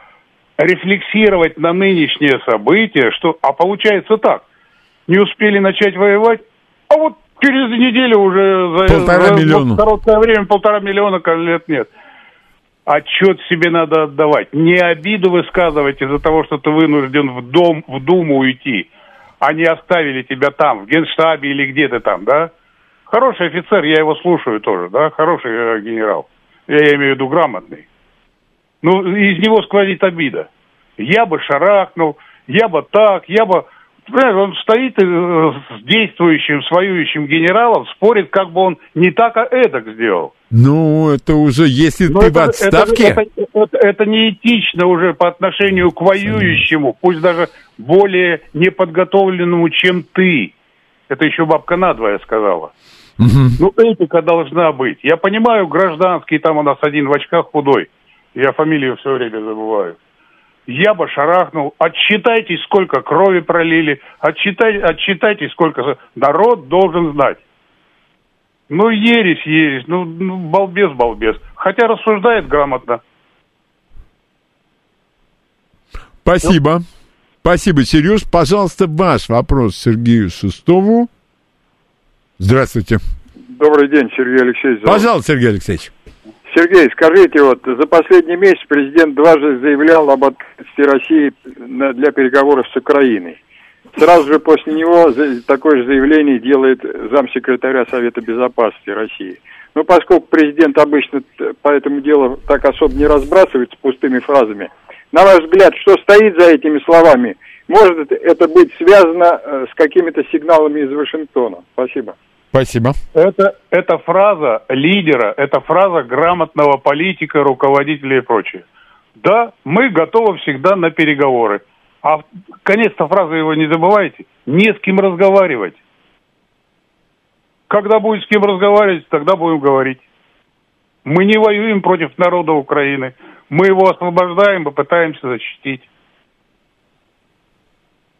рефлексировать на нынешнее событие, что, а получается так, не успели начать воевать, а вот через неделю уже за, Полтора за- миллиона. в короткое время полтора миллиона как лет нет. Отчет себе надо отдавать. Не обиду высказывать из-за того, что ты вынужден в дом, в Думу уйти. Они оставили тебя там, в Генштабе или где ты там, да? Хороший офицер, я его слушаю тоже, да? Хороший э, генерал. Я имею в виду грамотный. Ну, из него сквозит обида. Я бы шарахнул, я бы так, я бы... Понимаешь, он стоит э, с действующим, с воюющим генералом, спорит, как бы он не так, а эдак сделал. Ну, это уже, если Но ты это, в отставке... Это, это, это- это неэтично уже по отношению к воюющему, пусть даже более неподготовленному, чем ты. Это еще бабка надвое сказала. Ну, этика должна быть. Я понимаю, гражданский, там у нас один в очках худой. Я фамилию все время забываю. Я бы шарахнул. Отсчитайтесь, сколько крови пролили. Отсчитай, отсчитайтесь, сколько... Народ должен знать. Ну, ересь, ересь. Ну, ну, балбес, балбес. Хотя рассуждает грамотно. Спасибо. Спасибо, Сереж. Пожалуйста, ваш вопрос Сергею Шестову. Здравствуйте. Добрый день, Сергей Алексеевич. зовут. Пожалуйста, Сергей Алексеевич. Сергей, скажите, вот за последний месяц президент дважды заявлял об открытии России для переговоров с Украиной. Сразу же после него такое же заявление делает замсекретаря Совета Безопасности России. Но поскольку президент обычно по этому делу так особо не разбрасывается пустыми фразами, на ваш взгляд, что стоит за этими словами? Может это быть связано э, с какими-то сигналами из Вашингтона? Спасибо. Спасибо. Это, это фраза лидера, это фраза грамотного политика, руководителя и прочее. Да, мы готовы всегда на переговоры. А конец-то фразы его не забывайте. Не с кем разговаривать. Когда будет с кем разговаривать, тогда будем говорить. Мы не воюем против народа Украины. Мы его освобождаем и пытаемся защитить.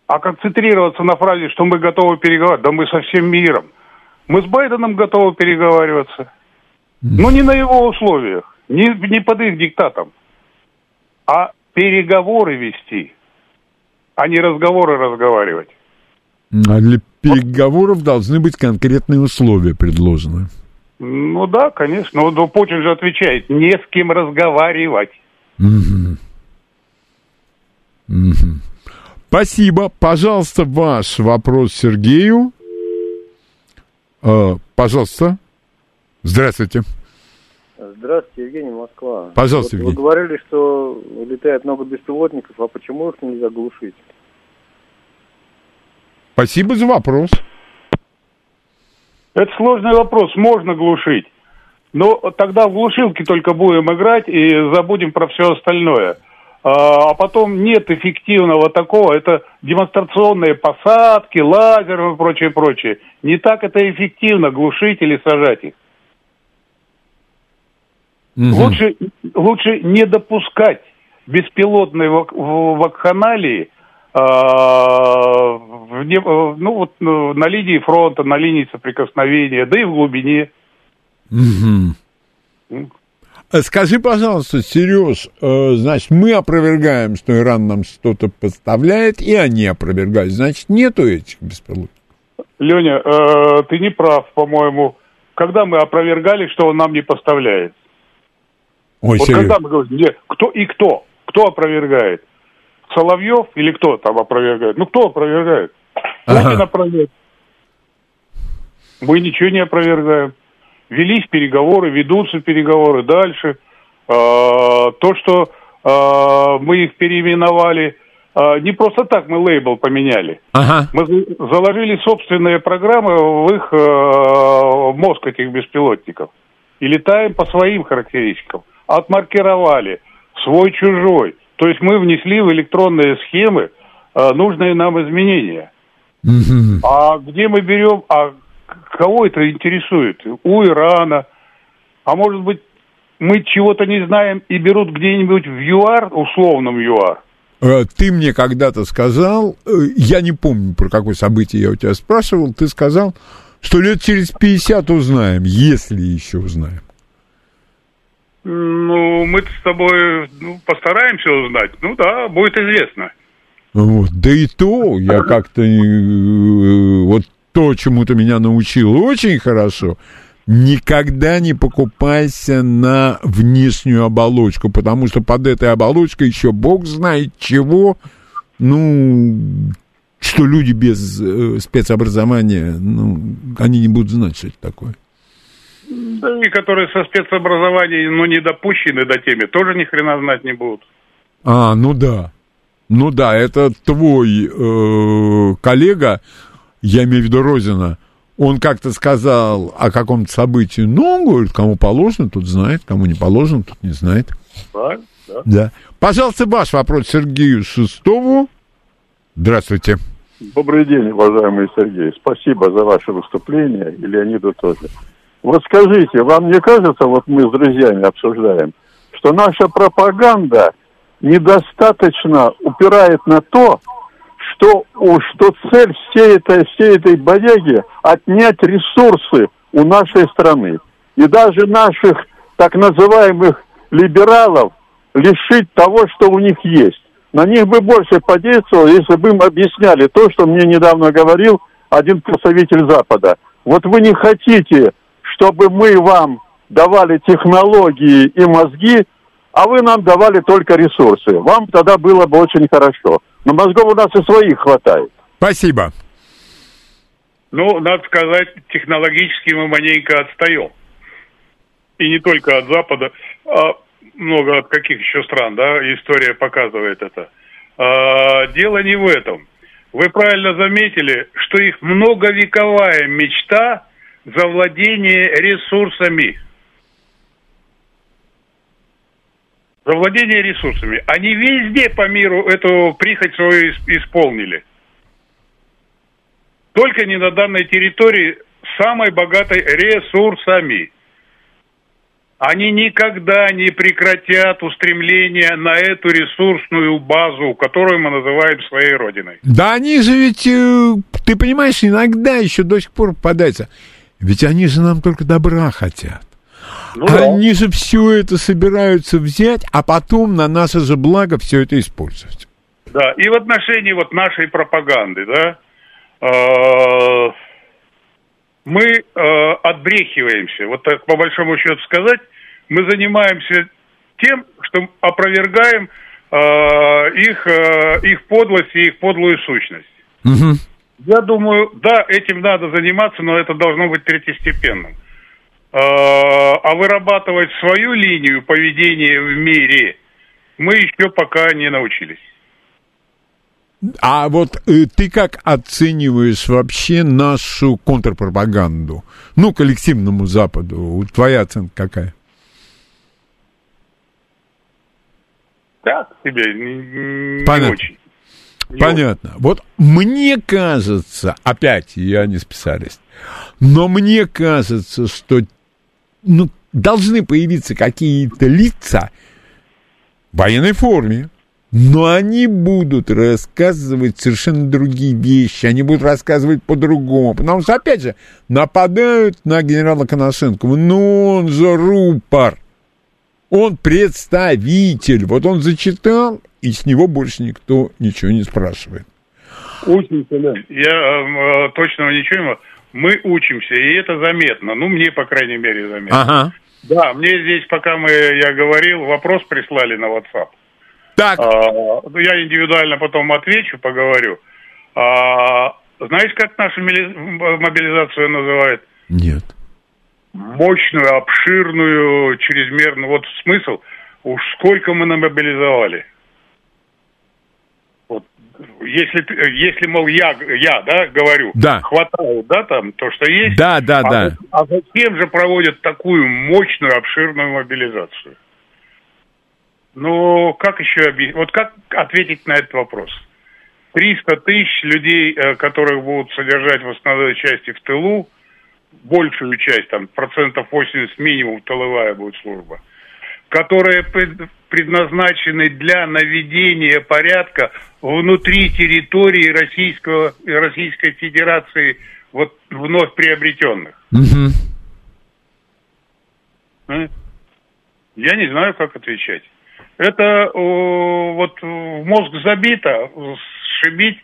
А концентрироваться на фразе, что мы готовы переговаривать, да мы со всем миром. Мы с Байденом готовы переговариваться. Но не на его условиях, не, не под их диктатом. А переговоры вести, а не разговоры разговаривать. А для переговоров должны быть конкретные условия предложены. Ну да, конечно. Но, Путин же отвечает, не с кем разговаривать. Мгм. Мгм. Спасибо. Пожалуйста, ваш вопрос Сергею. Э, пожалуйста. Здравствуйте. Здравствуйте, Евгений Москва. Пожалуйста, Вот Евгений. Вы говорили, что летает много беспилотников, а почему их нельзя глушить? Спасибо за вопрос. Это сложный вопрос, можно глушить. Но тогда в глушилке только будем играть и забудем про все остальное. А а потом нет эффективного такого, это демонстрационные посадки, лазеры и прочее, прочее. Не так это эффективно глушить или сажать их. Лучше, лучше не допускать беспилотной вак- вакханалии а, в не- э, ну, вот, ну, на линии фронта, на линии соприкосновения, да и в глубине. Мгм. Э, Скажи, пожалуйста, Сереж, э, значит, мы опровергаем, что Иран нам что-то поставляет, и они опровергают. Значит, нету этих беспилотников. Леня, э, ты не прав, по-моему. Когда мы опровергали, что он нам не поставляет? Ой, вот Сереж. когда мы говорим, где, кто и кто? Кто опровергает? Соловьев или кто там опровергает? Ну, кто опровергает? Путин опровергает. Мы ничего не опровергаем. Велись переговоры, ведутся переговоры дальше. А, то, что а, мы их переименовали, а, не просто так мы лейбл поменяли. Ага. Мы за- заложили собственные программы в их а, мозг этих беспилотников. И летаем по своим характеристикам. Отмаркировали свой-чужой. То есть мы внесли в электронные схемы нужные нам изменения. А где мы берем, а кого это интересует? У Ирана. А может быть, мы чего-то не знаем и берут где-нибудь в ЮАР, условном ЮАР? Э, Ты мне когда-то сказал, э, я не помню, про какое событие я у тебя спрашивал, ты сказал, что лет через 50 узнаем, если еще узнаем. Ну, мы с тобой ну, постараемся узнать. Ну да, будет известно. Вот. Да и то, я как-то, э, вот то, чему ты меня научил очень хорошо, никогда не покупайся на внешнюю оболочку, потому что под этой оболочкой еще бог знает чего, ну, что люди без э, спецобразования, ну, они не будут знать, что это такое. И которые со спецобразованием, ну, не допущены до теме, тоже ни хрена знать не будут. А, ну да. Ну да, это твой э, коллега, я имею в виду Розина, он как-то сказал о каком-то событии, ну, он говорит, кому положено, тот знает, кому не положено, тот не знает. Да, да. Да. Пожалуйста, ваш вопрос Сергею Шестову. Здравствуйте. Добрый день, уважаемый Сергей. Спасибо за ваше выступление, и Леониду тоже. Вот скажите, вам не кажется, вот мы с друзьями обсуждаем, что наша пропаганда недостаточно упирает на то, что, что цель всей этой, всей этой бодяги отнять ресурсы у нашей страны. И даже наших так называемых либералов лишить того, что у них есть. На них бы больше подействовало, если бы им объясняли то, что мне недавно говорил один представитель Запада. Вот вы не хотите, чтобы мы вам давали технологии и мозги, а вы нам давали только ресурсы. Вам тогда было бы очень хорошо. Но мозгов у нас и своих хватает. Спасибо. Ну, надо сказать, технологически мы маленько отстаем. И не только от Запада, а много от каких еще стран, да, история показывает это. А, дело не в этом. Вы правильно заметили, что их многовековая мечта завладение ресурсами. Завладение ресурсами. Они везде по миру эту прихоть свою ис- исполнили. Только не на данной территории самой богатой ресурсами. Они никогда не прекратят устремление на эту ресурсную базу, которую мы называем своей родиной. Да они же ведь, э, ты понимаешь, иногда еще до сих пор попадаются. Ведь они же нам только добра хотят. Ну да. они же все это собираются взять, а потом на наше же благо все это использовать. Да, и в отношении вот нашей пропаганды, да, э, мы э, отбрехиваемся. Вот так по большому счету сказать, мы занимаемся тем, что опровергаем э, их, э, их подлость и их подлую сущность. Я думаю, да, этим надо заниматься, но это должно быть третьестепенным. Э, А вырабатывать свою линию поведения в мире мы еще пока не научились. А вот э, ты как оцениваешь вообще нашу контрпропаганду? Ну, коллективному Западу. Твоя оценка какая? Так себе, не, не Понятно. очень. Понятно. Вот мне кажется, опять я не специалист, но мне кажется, что ну, должны появиться какие-то лица в военной форме, но они будут рассказывать совершенно другие вещи, они будут рассказывать по-другому, потому что, опять же, нападают на генерала Коношенкова, ну он же рупор, он представитель, вот он зачитал, и с него больше никто ничего не спрашивает. Учимся, да. Я э, точного ничего не могу. Мы учимся, и это заметно. Ну, мне, по крайней мере, заметно. Ага. Да, мне здесь, пока мы, я говорил, вопрос прислали на WhatsApp. Так. А, ну, я индивидуально потом отвечу, поговорю. А, знаешь, как нашу мобилизацию называют? Нет. Мощную, обширную, чрезмерную. Вот смысл. Уж сколько мы намобилизовали. Если, ты- если, мол, я, я, да, говорю, Да. хватает, да, там, то, что есть. Да, да, а, да. А зачем же проводят такую мощную, обширную мобилизацию? Ну, как еще объяснить? Вот как ответить на этот вопрос? 300 тысяч людей, э, которых будут содержать в основной части в тылу, большую часть, там, процентов 80 минимум тыловая будет служба, которые пред- предназначены для наведения порядка внутри территории Российского, Российской Федерации вот вновь приобретенных. А? Я не знаю, как отвечать. Это о, вот в мозг забито, сшибить,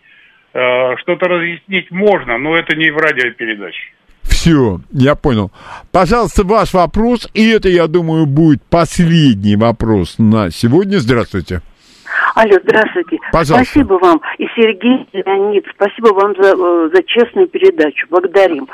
э, что-то разъяснить можно, но это не в радиопередаче. Все, я понял. Пожалуйста, ваш вопрос, и это, я думаю, будет последний вопрос на сегодня. Здравствуйте. Алло, здравствуйте. Пожалуйста. Спасибо вам. И Сергей, и Леонид, спасибо вам за, э, за честную передачу. Благодарим.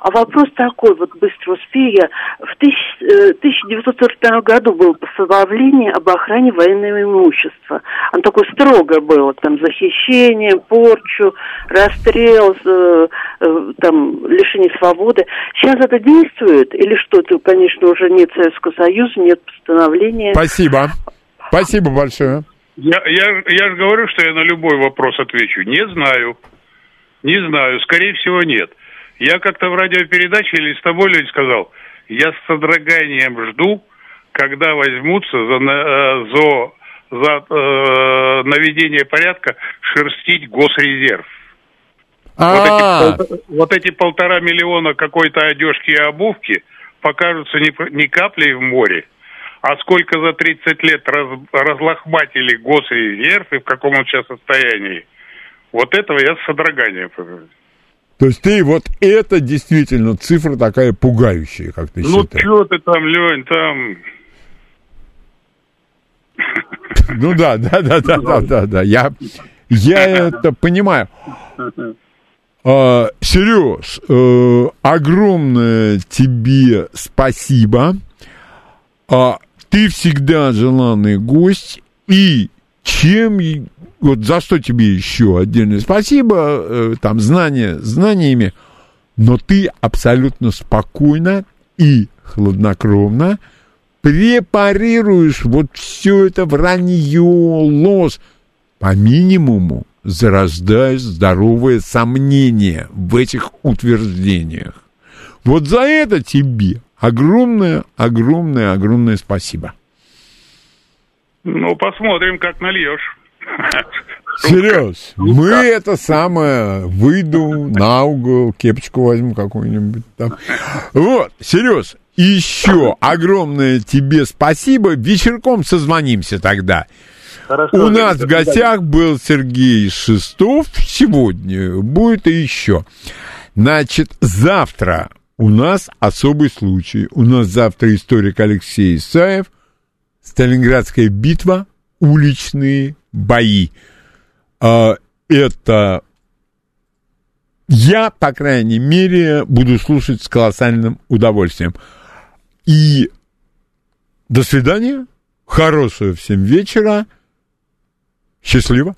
А вопрос такой, вот быстро успею я. В тысяч- э, 1942 году было постановление об охране военного имущества. Оно такое строго было, там, захищение, порчу, расстрел, э, э, там, лишение свободы. Сейчас это действует? Или что? Это, конечно, уже нет Советского Союза, нет постановления. Спасибо. Спасибо большое. Я, я, я же говорю, что я на любой вопрос отвечу. Не знаю. Не знаю. Скорее всего, нет. Я как-то в радиопередаче или с тобой, Лень, сказал, я с содроганием жду, когда возьмутся за, э, за, за э, наведение порядка шерстить госрезерв. Вот эти, А, полтора, вот эти полтора миллиона какой-то одежки и обувки покажутся п- не каплей в море, а сколько за 30 лет раз- разлохматили госрезерв и в каком он сейчас состоянии. Вот этого я с содроганием. то есть ты вот это действительно цифра такая пугающая, как ты Ну, считаешь? что ты там, Лень, там... Ну да, да, да, да, да, да, да. Я, я это понимаю. А, Сереж, э, огромное тебе спасибо. Ты всегда желанный гость. И чем, вот за что тебе еще отдельное спасибо, э, там, знания, знаниями, но ты абсолютно спокойно и хладнокровно препарируешь вот все это вранье, ложь, по минимуму зарождаешь здоровое сомнение в этих утверждениях. Вот за это тебе огромное, огромное, огромное спасибо. Ну, посмотрим, как нальешь. Серьез, мы это самое, выйду на угол, кепочку возьму какую-нибудь там. Вот, Сереж, еще огромное тебе спасибо. Вечерком созвонимся тогда. У нас в гостях был Сергей Шестов. Сегодня будет и еще. Значит, завтра у нас особый случай. У нас завтра историк Алексей Исаев. Сталинградская битва, уличные бои. А, Это я, по крайней мере, буду слушать с колоссальным удовольствием. И до свидания. Хорошего всем вечера. Счастливо.